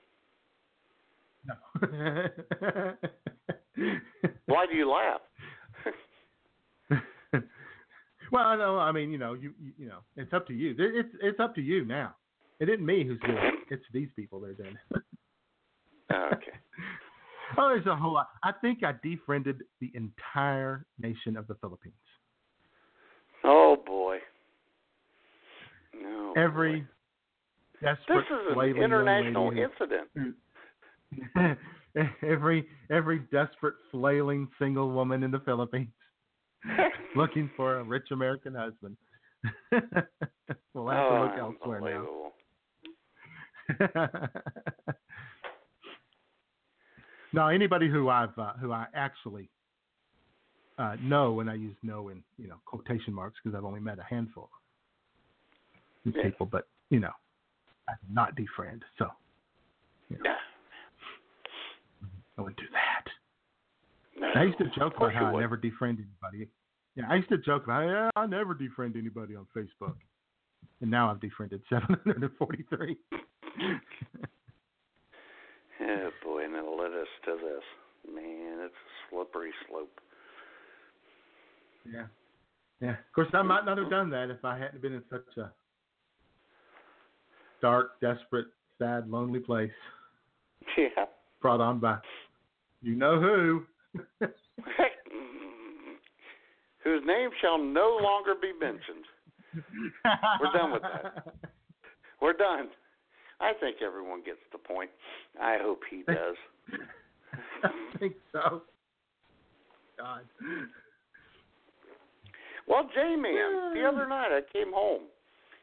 No. Why do you laugh? well, I know. I mean, you know, you you, you know, it's up to you. It's it's up to you now. It isn't me who's doing it. It's these people that are doing it. Oh, okay. Oh, there's a whole lot. I think I defriended the entire nation of the Philippines. Oh boy. No. Every This desperate, is an international incident. every every desperate, flailing single woman in the Philippines looking for a rich American husband. we'll have to oh, look elsewhere now. Unbelievable. no, anybody who I've uh, who I actually uh, know, and I use "know" in you know quotation marks because I've only met a handful of Yeah. people, but you know, I did not defriend, so you know, I wouldn't do that. I used to joke about how I never defriend anybody. Yeah, I used to joke about yeah, I never defriend anybody on Facebook, and now I've defriended 743. Oh boy, and it led us to this. Man, it's a slippery slope. Yeah. Yeah. Of course, I might not have done that if I hadn't been in such a dark, desperate, sad, lonely place. Yeah. Brought on by you know who. Whose name shall no longer be mentioned. We're done with that. We're done. I think everyone gets the point. I hope he does. I think so. God. Well, J Man, the other night I came home.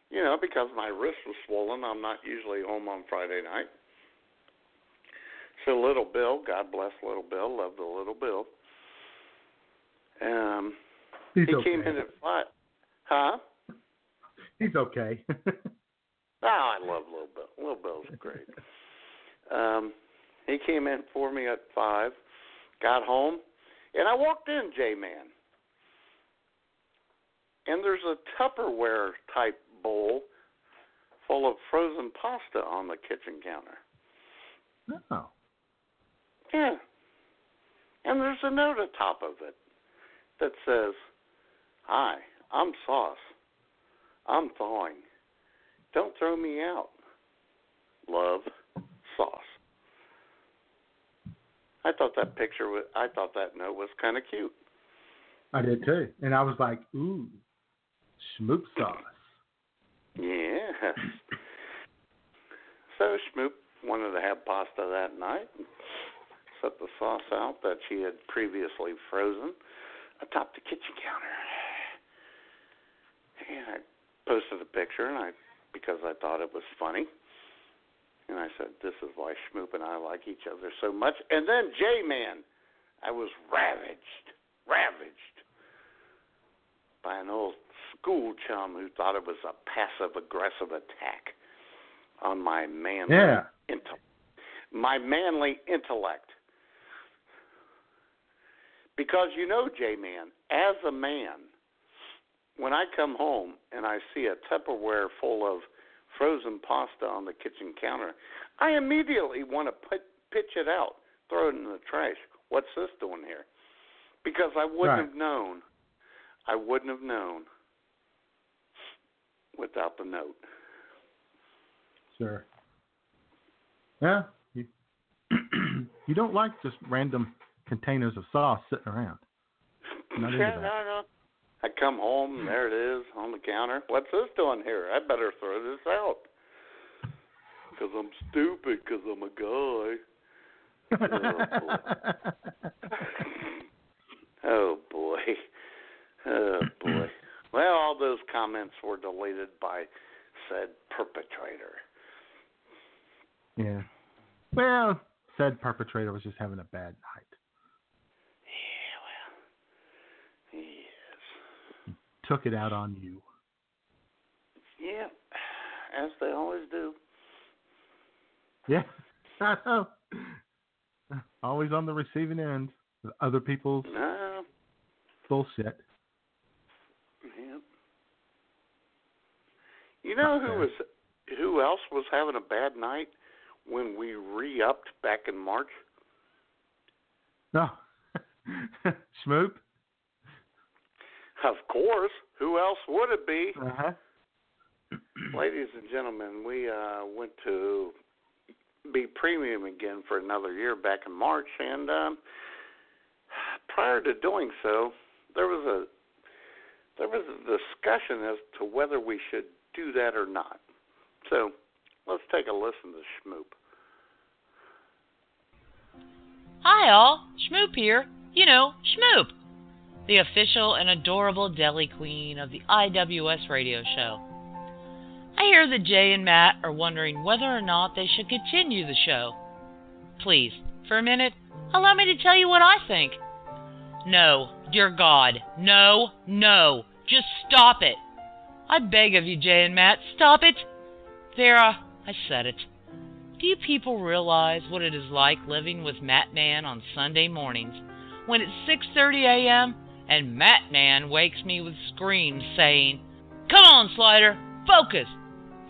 You know, because my wrist was swollen. I'm not usually home on Friday night. So little Bill, God bless little Bill, love the little Bill. Um, He's he okay. came in at five. Huh? He's okay. Oh, I love Little Bill. Little Bill's great. Um, he came in for me at five, got home, and I walked in, J Man. And there's a Tupperware type bowl full of frozen pasta on the kitchen counter. oh. Yeah. And there's a note atop of it that says, Hi, I'm Sauce. I'm thawing. Don't throw me out. Love, Sauce. I thought that picture was, I thought that note was kind of cute. I did too. And I was like, ooh, schmoop sauce. Yes. so Schmoop wanted to have pasta that night. Set the sauce out that she had previously frozen atop the kitchen counter. And I posted a picture, and I because I thought it was funny. And I said, "This is why Schmoop and I like each other so much." And then J Man, I was ravaged, ravaged by an old school chum who thought it was a passive aggressive attack on my manly Yeah. inte- my manly intellect. Because you know, J Man, as a man, when I come home and I see a Tupperware full of frozen pasta on the kitchen counter, I immediately want to put, pitch it out, throw it in the trash. What's this doing here? Because I wouldn't Right. have known. I wouldn't have known without the note. Sure. Yeah. You, you don't like just random containers of sauce sitting around. Not Yeah, no, no. I come home, and there it is on the counter. What's this doing here? I better throw this out. Because I'm stupid. Because I'm a guy. Oh boy. Oh boy. Well, all those comments were deleted by said perpetrator. Yeah. Well, said perpetrator was just having a bad night. Yeah, well. Yes. Took it out on you. Yeah. As they always do. Yeah. I know. Always on the receiving end of other people's No. bullshit. Yeah. You know who was who else was having a bad night when we re-upped back in March? No. Oh. Schmoop? Of course. Who else would it be? Uh-huh. Ladies and gentlemen, we uh, went to be premium again for another year back in March, and um, prior to doing so, there was a there was a discussion as to whether we should do that or not. So let's take a listen to Schmoop. Hi, all. Schmoop here. You know, Schmoop, the official and adorable deli queen of the IWS radio show. I hear that Jay and Matt are wondering whether or not they should continue the show. Please, for a minute, allow me to tell you what I think. No, dear God, no, no, just stop it. I beg of you, Jay and Matt, stop it. Vera, I said it. Do you people realize what it is like living with Matt Man on Sunday mornings when it's 6:30 a.m. and Matt Man wakes me with screams saying, "Come on, Slider, focus.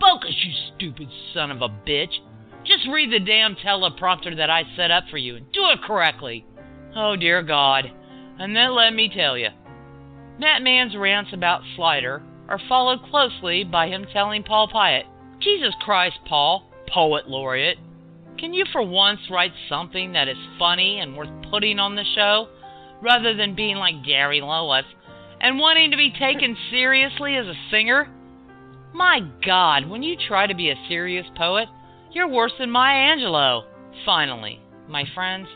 Focus, you stupid son of a bitch. Just read the damn teleprompter that I set up for you and do it correctly." Oh, dear God. And then let me tell you, Matt Man's rants about Slider are followed closely by him telling Paul Pyatt, Jesus Christ, Paul, poet laureate, can you for once write something that is funny and worth putting on the show, rather than being like Gary Lois and wanting to be taken seriously as a singer? My God, when you try to be a serious poet, you're worse than Maya Angelou. Finally, my friends,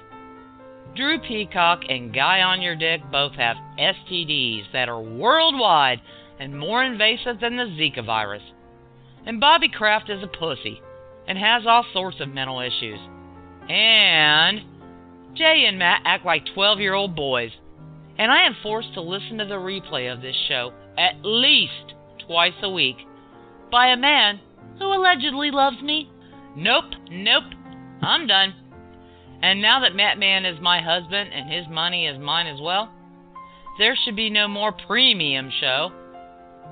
Drew Peacock and Guy on Your Dick both have STDs that are worldwide and more invasive than the Zika virus. And Bobby Kraft is a pussy and has all sorts of mental issues. And Jay and Matt act like 12 year old boys. And I am forced to listen to the replay of this show at least twice a week by a man who allegedly loves me. Nope, nope, I'm done. And now that Matt Man is my husband and his money is mine as well, there should be no more premium show.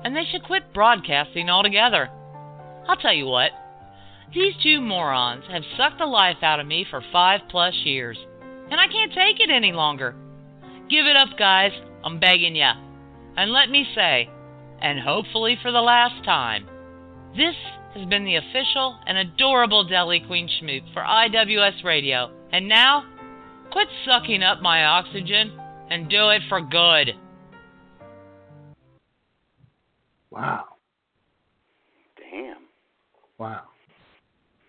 And they should quit broadcasting altogether. I'll tell you what, these two morons have sucked the life out of me for five plus years, and I can't take it any longer. Give it up, guys. I'm begging ya. And let me say, and hopefully for the last time, this has been the official and adorable Deli Queen Schmoop for IWS Radio. And now, quit sucking up my oxygen and do it for good. Wow. Damn. Wow.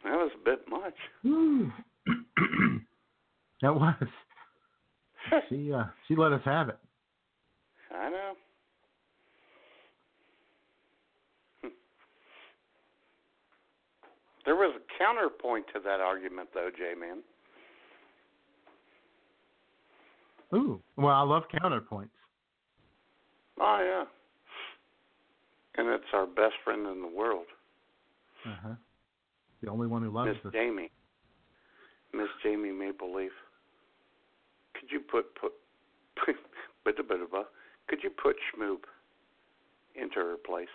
That was a bit much. that was. she uh she let us have it. I know. Hmm. There was a counterpoint to that argument, though, J Man. Ooh. Well, I love counterpoints. Oh yeah. And it's our best friend in the world, Uh huh. The only one who loves Miss us. Jamie. Miss Jamie Mapleleaf. Could you put put bit a bit of a could you put Schmoop into her place?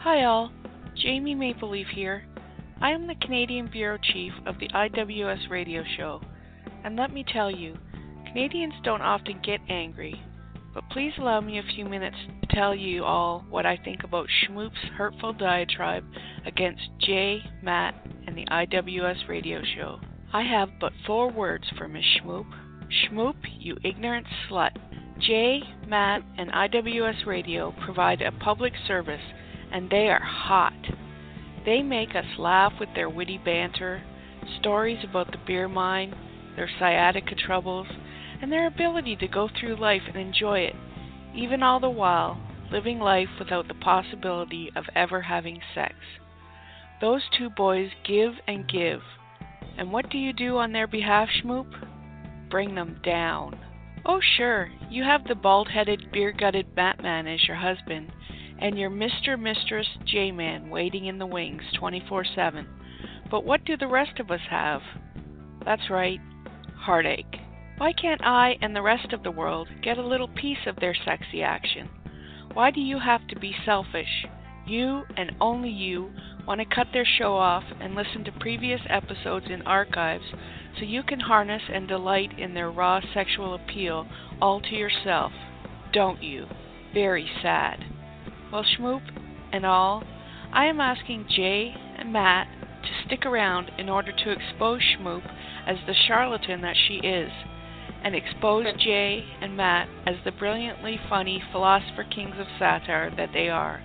Hi, all. Jamie Mapleleaf here. I am the Canadian Bureau Chief of the IWS radio show. And let me tell you, Canadians don't often get angry. But please allow me a few minutes to tell you all what I think about Schmoop's hurtful diatribe against Jay, Matt, and the IWS radio show. I have but four words for Miss Schmoop. Schmoop, you ignorant slut. Jay, Matt, and IWS Radio provide a public service, and they are hot. They make us laugh with their witty banter, stories about the beer mine, their sciatica troubles, and their ability to go through life and enjoy it, even all the while living life without the possibility of ever having sex. Those two boys give and give. And what do you do on their behalf, Schmoop? Bring them down. Oh, sure, you have the bald headed, beer gutted Batman as your husband, and your Mr. Mistress J Man waiting in the wings 24 7. But what do the rest of us have? That's right, heartache. Why can't I and the rest of the world get a little piece of their sexy action? Why do you have to be selfish? You and only you want to cut their show off and listen to previous episodes in archives so you can harness and delight in their raw sexual appeal all to yourself, don't you? Very sad. Well, Schmoop and all, I am asking Jay and Matt to stick around in order to expose Schmoop as the charlatan that she is, and expose Jay and Matt as the brilliantly funny philosopher kings of satire that they are.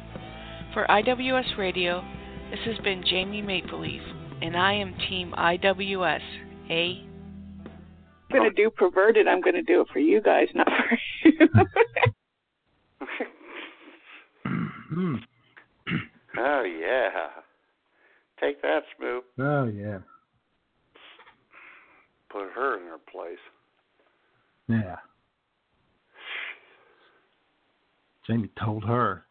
For IWS Radio, this has been Jamie Mapleleaf, and I am Team IWS. A. I'm going to do perverted. I'm going to do it for you guys, not for you. oh yeah. Take that, Schmoop. Oh yeah. Put her in her place. Yeah. Jamie told her.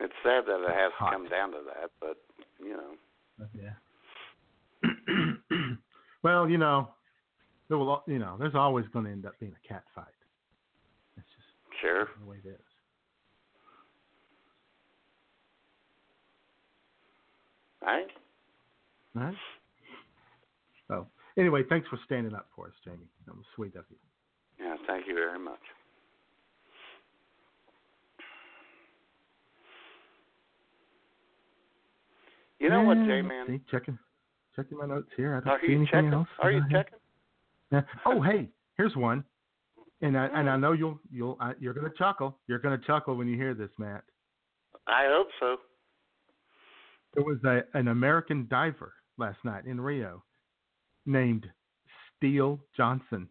It's sad that it has Hot. to come down to that, but you know. Yeah. well, you know, there will, you know, there's always going to end up being a cat fight. It's just Sure. the way it is. Right? Right? Anyway, thanks for standing up for us, Jamie. That was sweet of you. Yeah, thank you very much. You know what, And J let's Man? See, checking, checking my notes here. I don't Are see anything checking? else. Are you I checking? Yeah. Oh, hey, here's one, and I and I know you'll you'll I, you're gonna chuckle. You're gonna chuckle when you hear this, Matt. I hope so. There was a an American diver last night in Rio named Steele Johnson.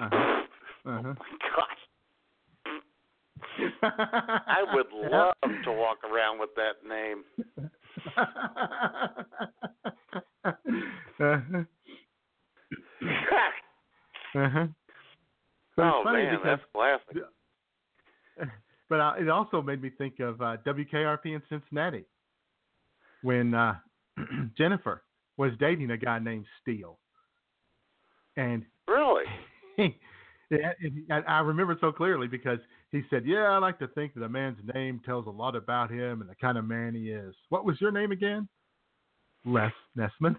Uh-huh. Uh-huh. I would love to walk around with that name. uh-huh. Uh-huh. But oh man, because, that's classic. but uh, it also made me think of uh, WKRP in Cincinnati when uh, Jennifer was dating a guy named Steele, and Really? yeah, and I remember it so clearly because he said, "Yeah, I like to think that a man's name tells a lot about him and the kind of man he is." What was your name again? Les Nessman.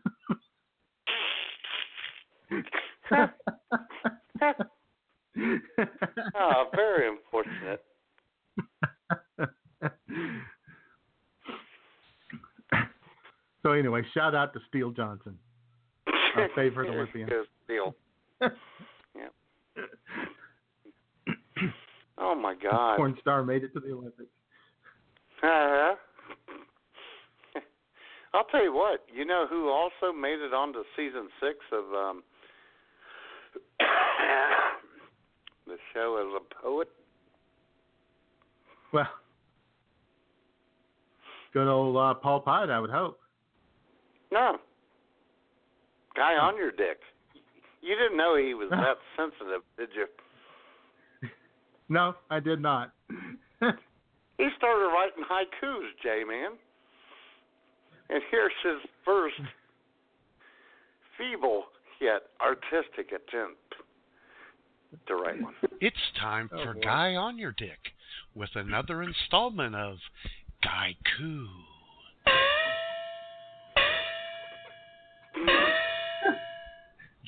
oh, very unfortunate. so anyway, shout out to Steele Johnson, our favorite Olympian. Deal. yeah. Oh my God. Porn star made it to the Olympics. Uh-huh. I'll tell you what. You know who also made it onto season six of um the show as a poet? Well, good old uh, Paul Pyatt, I would hope. No. Guy on your dick. You didn't know he was that sensitive, did you? No, I did not. He started writing haikus, J Man. And here's his first feeble yet artistic attempt to write one. It's time Oh, for boy. Guy on Your Dick with another installment of Guy Coo.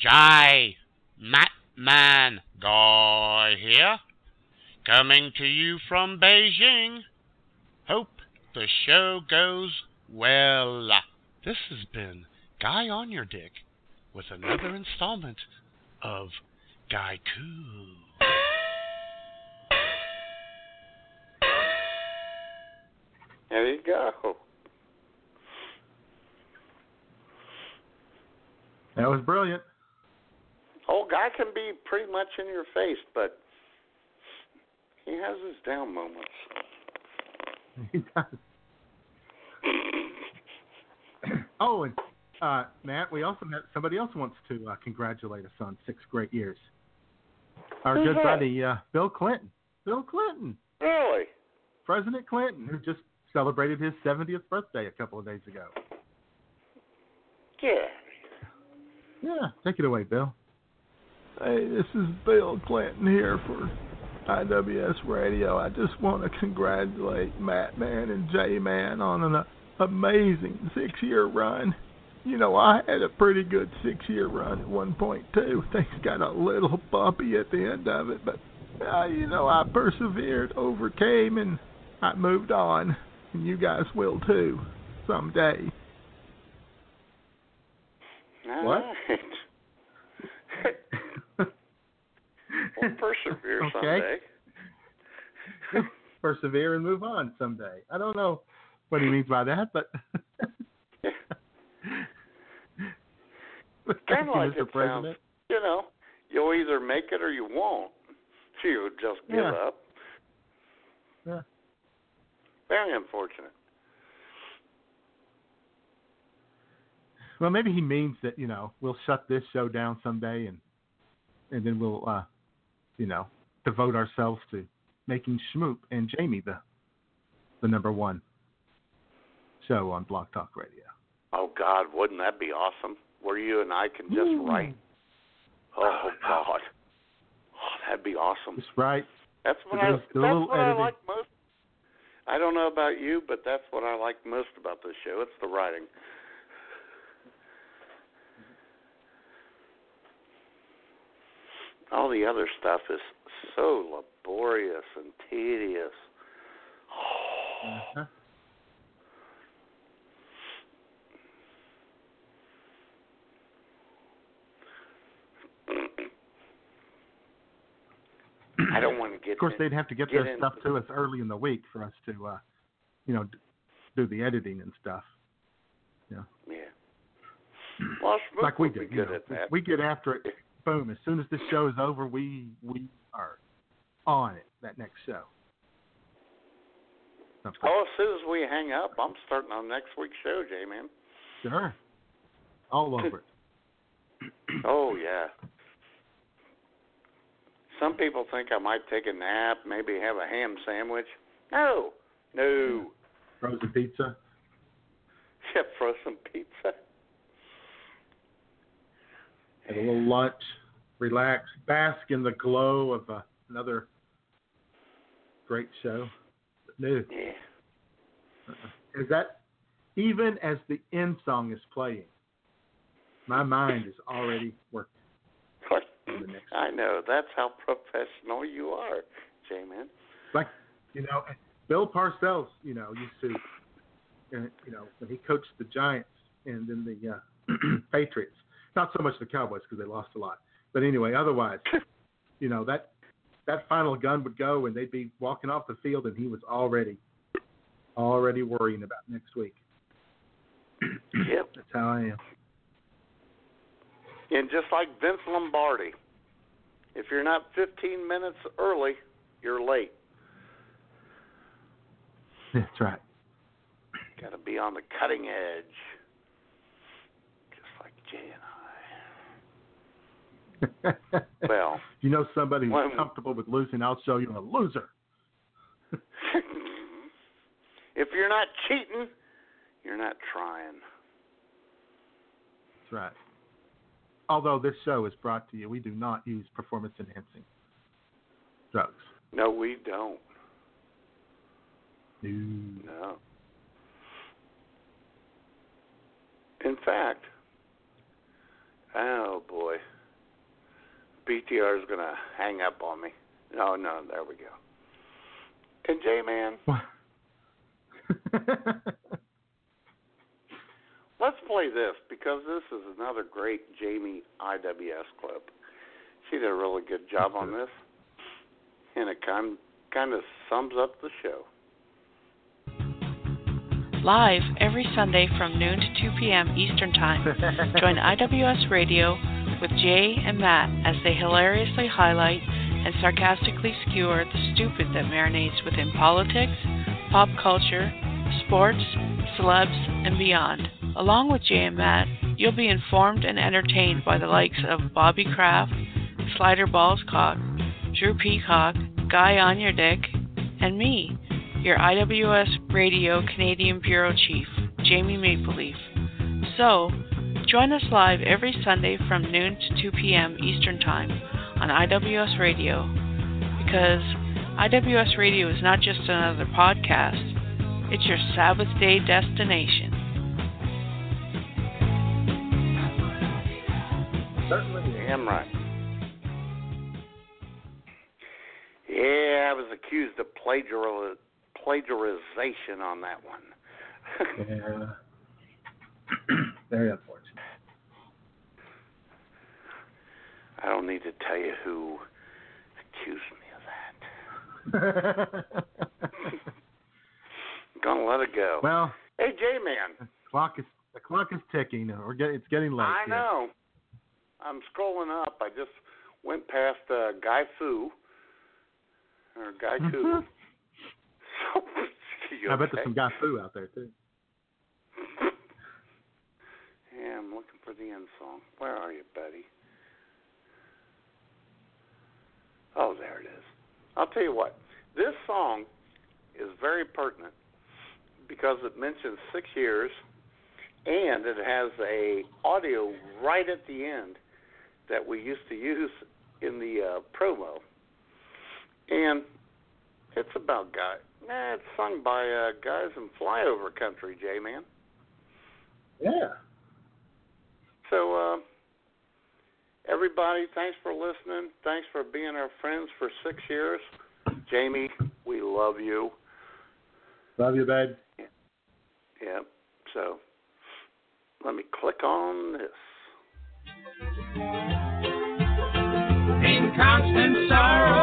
Jai Matt Man Guy here, coming to you from Beijing. Hope the show goes well. This has been Guy on Your Dick with another installment of Guy Coo. There you go. That was brilliant. Old guy can be pretty much in your face, but he has his down moments. He does. oh, and uh, Matt, we also have somebody else wants to uh, congratulate us on six great years. Our Who's good that? buddy uh, Bill Clinton. Bill Clinton, Really? President Clinton, who just celebrated his 70th birthday a couple of days ago. Yeah. Yeah, take it away, Bill. Hey, this is Bill Clinton here for IWS Radio. I just want to congratulate Matt Man and J Man on an uh, amazing six year run. You know, I had a pretty good six year run at one point too. Things got a little bumpy at the end of it, but uh, you know, I persevered, overcame, and I moved on. And you guys will too, someday. What? we'll persevere Okay. someday. persevere and move on someday. I don't know what he means by that, but Kind you, of like Mr. it President. sounds. You know, you'll either make it or you won't. See, You just give Yeah. up. Yeah. Very unfortunate. Well, maybe he means that you know we'll shut this show down someday, and and then we'll uh, you know devote ourselves to making Schmoop and Jamie the the number one show on Blog Talk Radio. Oh God, wouldn't that be awesome? Where you and I can just Ooh. write. Oh God. Oh, that'd be awesome. Just right. That's what I that's do a little what I like most. I don't know about you, but that's what I like most about this show. It's the writing. All the other stuff is so laborious and tedious. Uh-huh. I don't want to get. Of course, in- they'd have to get get their stuff to us early in the week for us to, uh, you know, do the editing and stuff. Yeah. Yeah. Well, like we do. you good know. at that. We get after it. Boom! As soon as this show is over, we we are on it. That next show. Something. Oh, as soon as we hang up, I'm starting on next week's show, J man. Sure. All over it. Oh yeah. Some people think I might take a nap, maybe have a ham sandwich. No, no. Frozen pizza. Yeah, frozen pizza. Have a little lunch. Relax. Bask in the glow of uh, another great show. No. Yeah. Is that even as the end song is playing? My mind is already working. on the next I know. That's how professional you are, J man. like you know Bill Parcells, you know, used to, uh, you know, when he coached the Giants and then the uh, Patriots. Not so much the Cowboys because they lost a lot, but anyway, otherwise, you know that that final gun would go and they'd be walking off the field and he was already already worrying about next week. Yep. That's how I am. And just like Vince Lombardi, if you're not 15 minutes early, you're late. That's right. Got to be on the cutting edge, just like Jay and Well, you know somebody who's comfortable with losing, I'll show you a loser. If you're not cheating, you're not trying. That's right. Although this show is brought to you, we do not use performance enhancing drugs. No, we don't. No. No. In fact, oh boy, BTR is gonna hang up on me. No, no, there we go. And J Man, let's play this because this is another great Jamie IWS clip. She did a really good job on this, and it kind kind of sums up the show. live every Sunday from noon to 2 p.m. Eastern Time. Join IWS Radio with Jay and Matt as they hilariously highlight and sarcastically skewer the stupid that marinates within politics, pop culture, sports, celebs, and beyond. Along with Jay and Matt, you'll be informed and entertained by the likes of Bobby Kraft, Slider Ballscock, Drew Peacock, Guy on Your Dick, and me, your IWS Radio Canadian Bureau Chief, Jamie Mapleleaf. So, join us live every Sunday from noon to 2 p.m. Eastern Time on IWS Radio because IWS Radio is not just another podcast, it's your Sabbath day destination. Certainly am right. Yeah, I was accused of plagiar- plagiarization on that one. Yeah. Very unfortunate. I don't need to tell you who accused me of that. Gonna let it go. Well, hey, J Man. clock is the clock is ticking. We're getting it's getting late. I know. I'm scrolling up. I just went past uh, Guy Fu or Guy Ku. so, you I bet okay? there's some guy foo out there too. Yeah, I'm looking for the end song. Where are you, buddy? Oh, there it is. I'll tell you what. This song is very pertinent because it mentions six years, and it has a audio right at the end that we used to use in the uh, promo, and it's about guys. Nah, it's sung by uh, guys in flyover country, J man. Yeah. So, uh, everybody, thanks for listening. Thanks for being our friends for six years. Jamie, we love you. Love you, babe. Yeah. So, let me click on this. in constant sorrow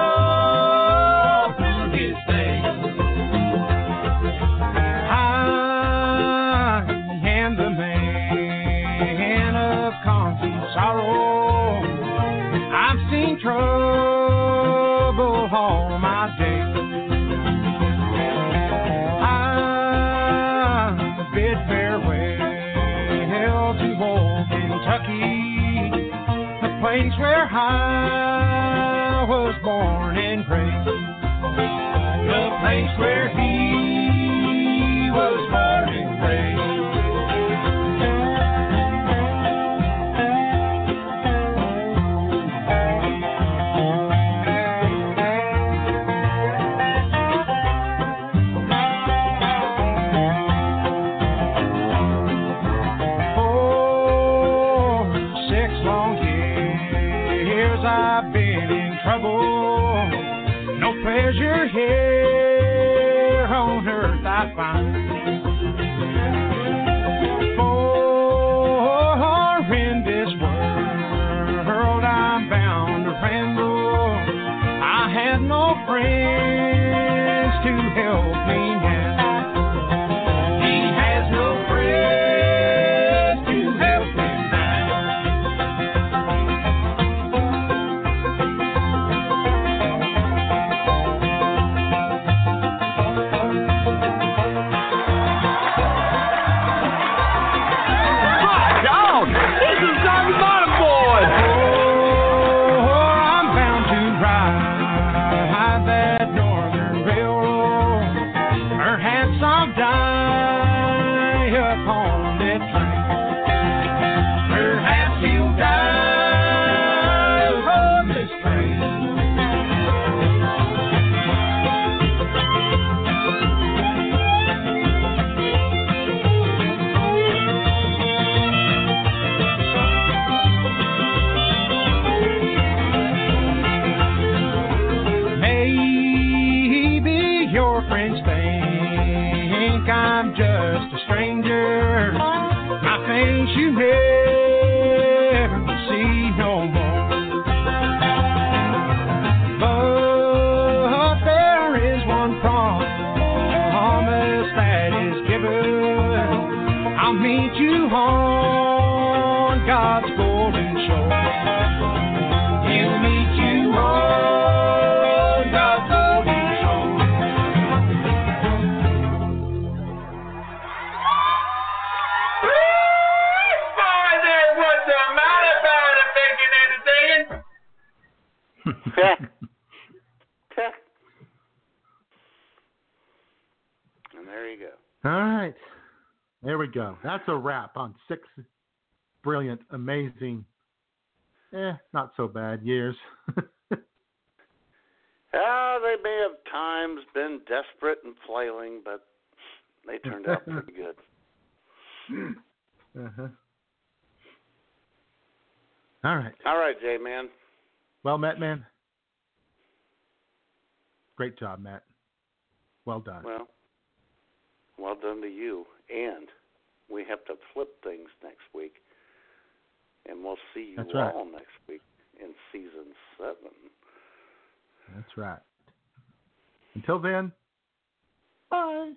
That's a wrap on six brilliant, amazing, eh, not so bad years. Ah, they may have times been desperate and flailing, but they turned out pretty good. uh-huh. All right. All right, J man. Well, Matt, man. Great job, Matt. Well done. Well, well done to you. And we have to flip things next week, and we'll see you That's all next week in season seven. That's right. Until then, bye.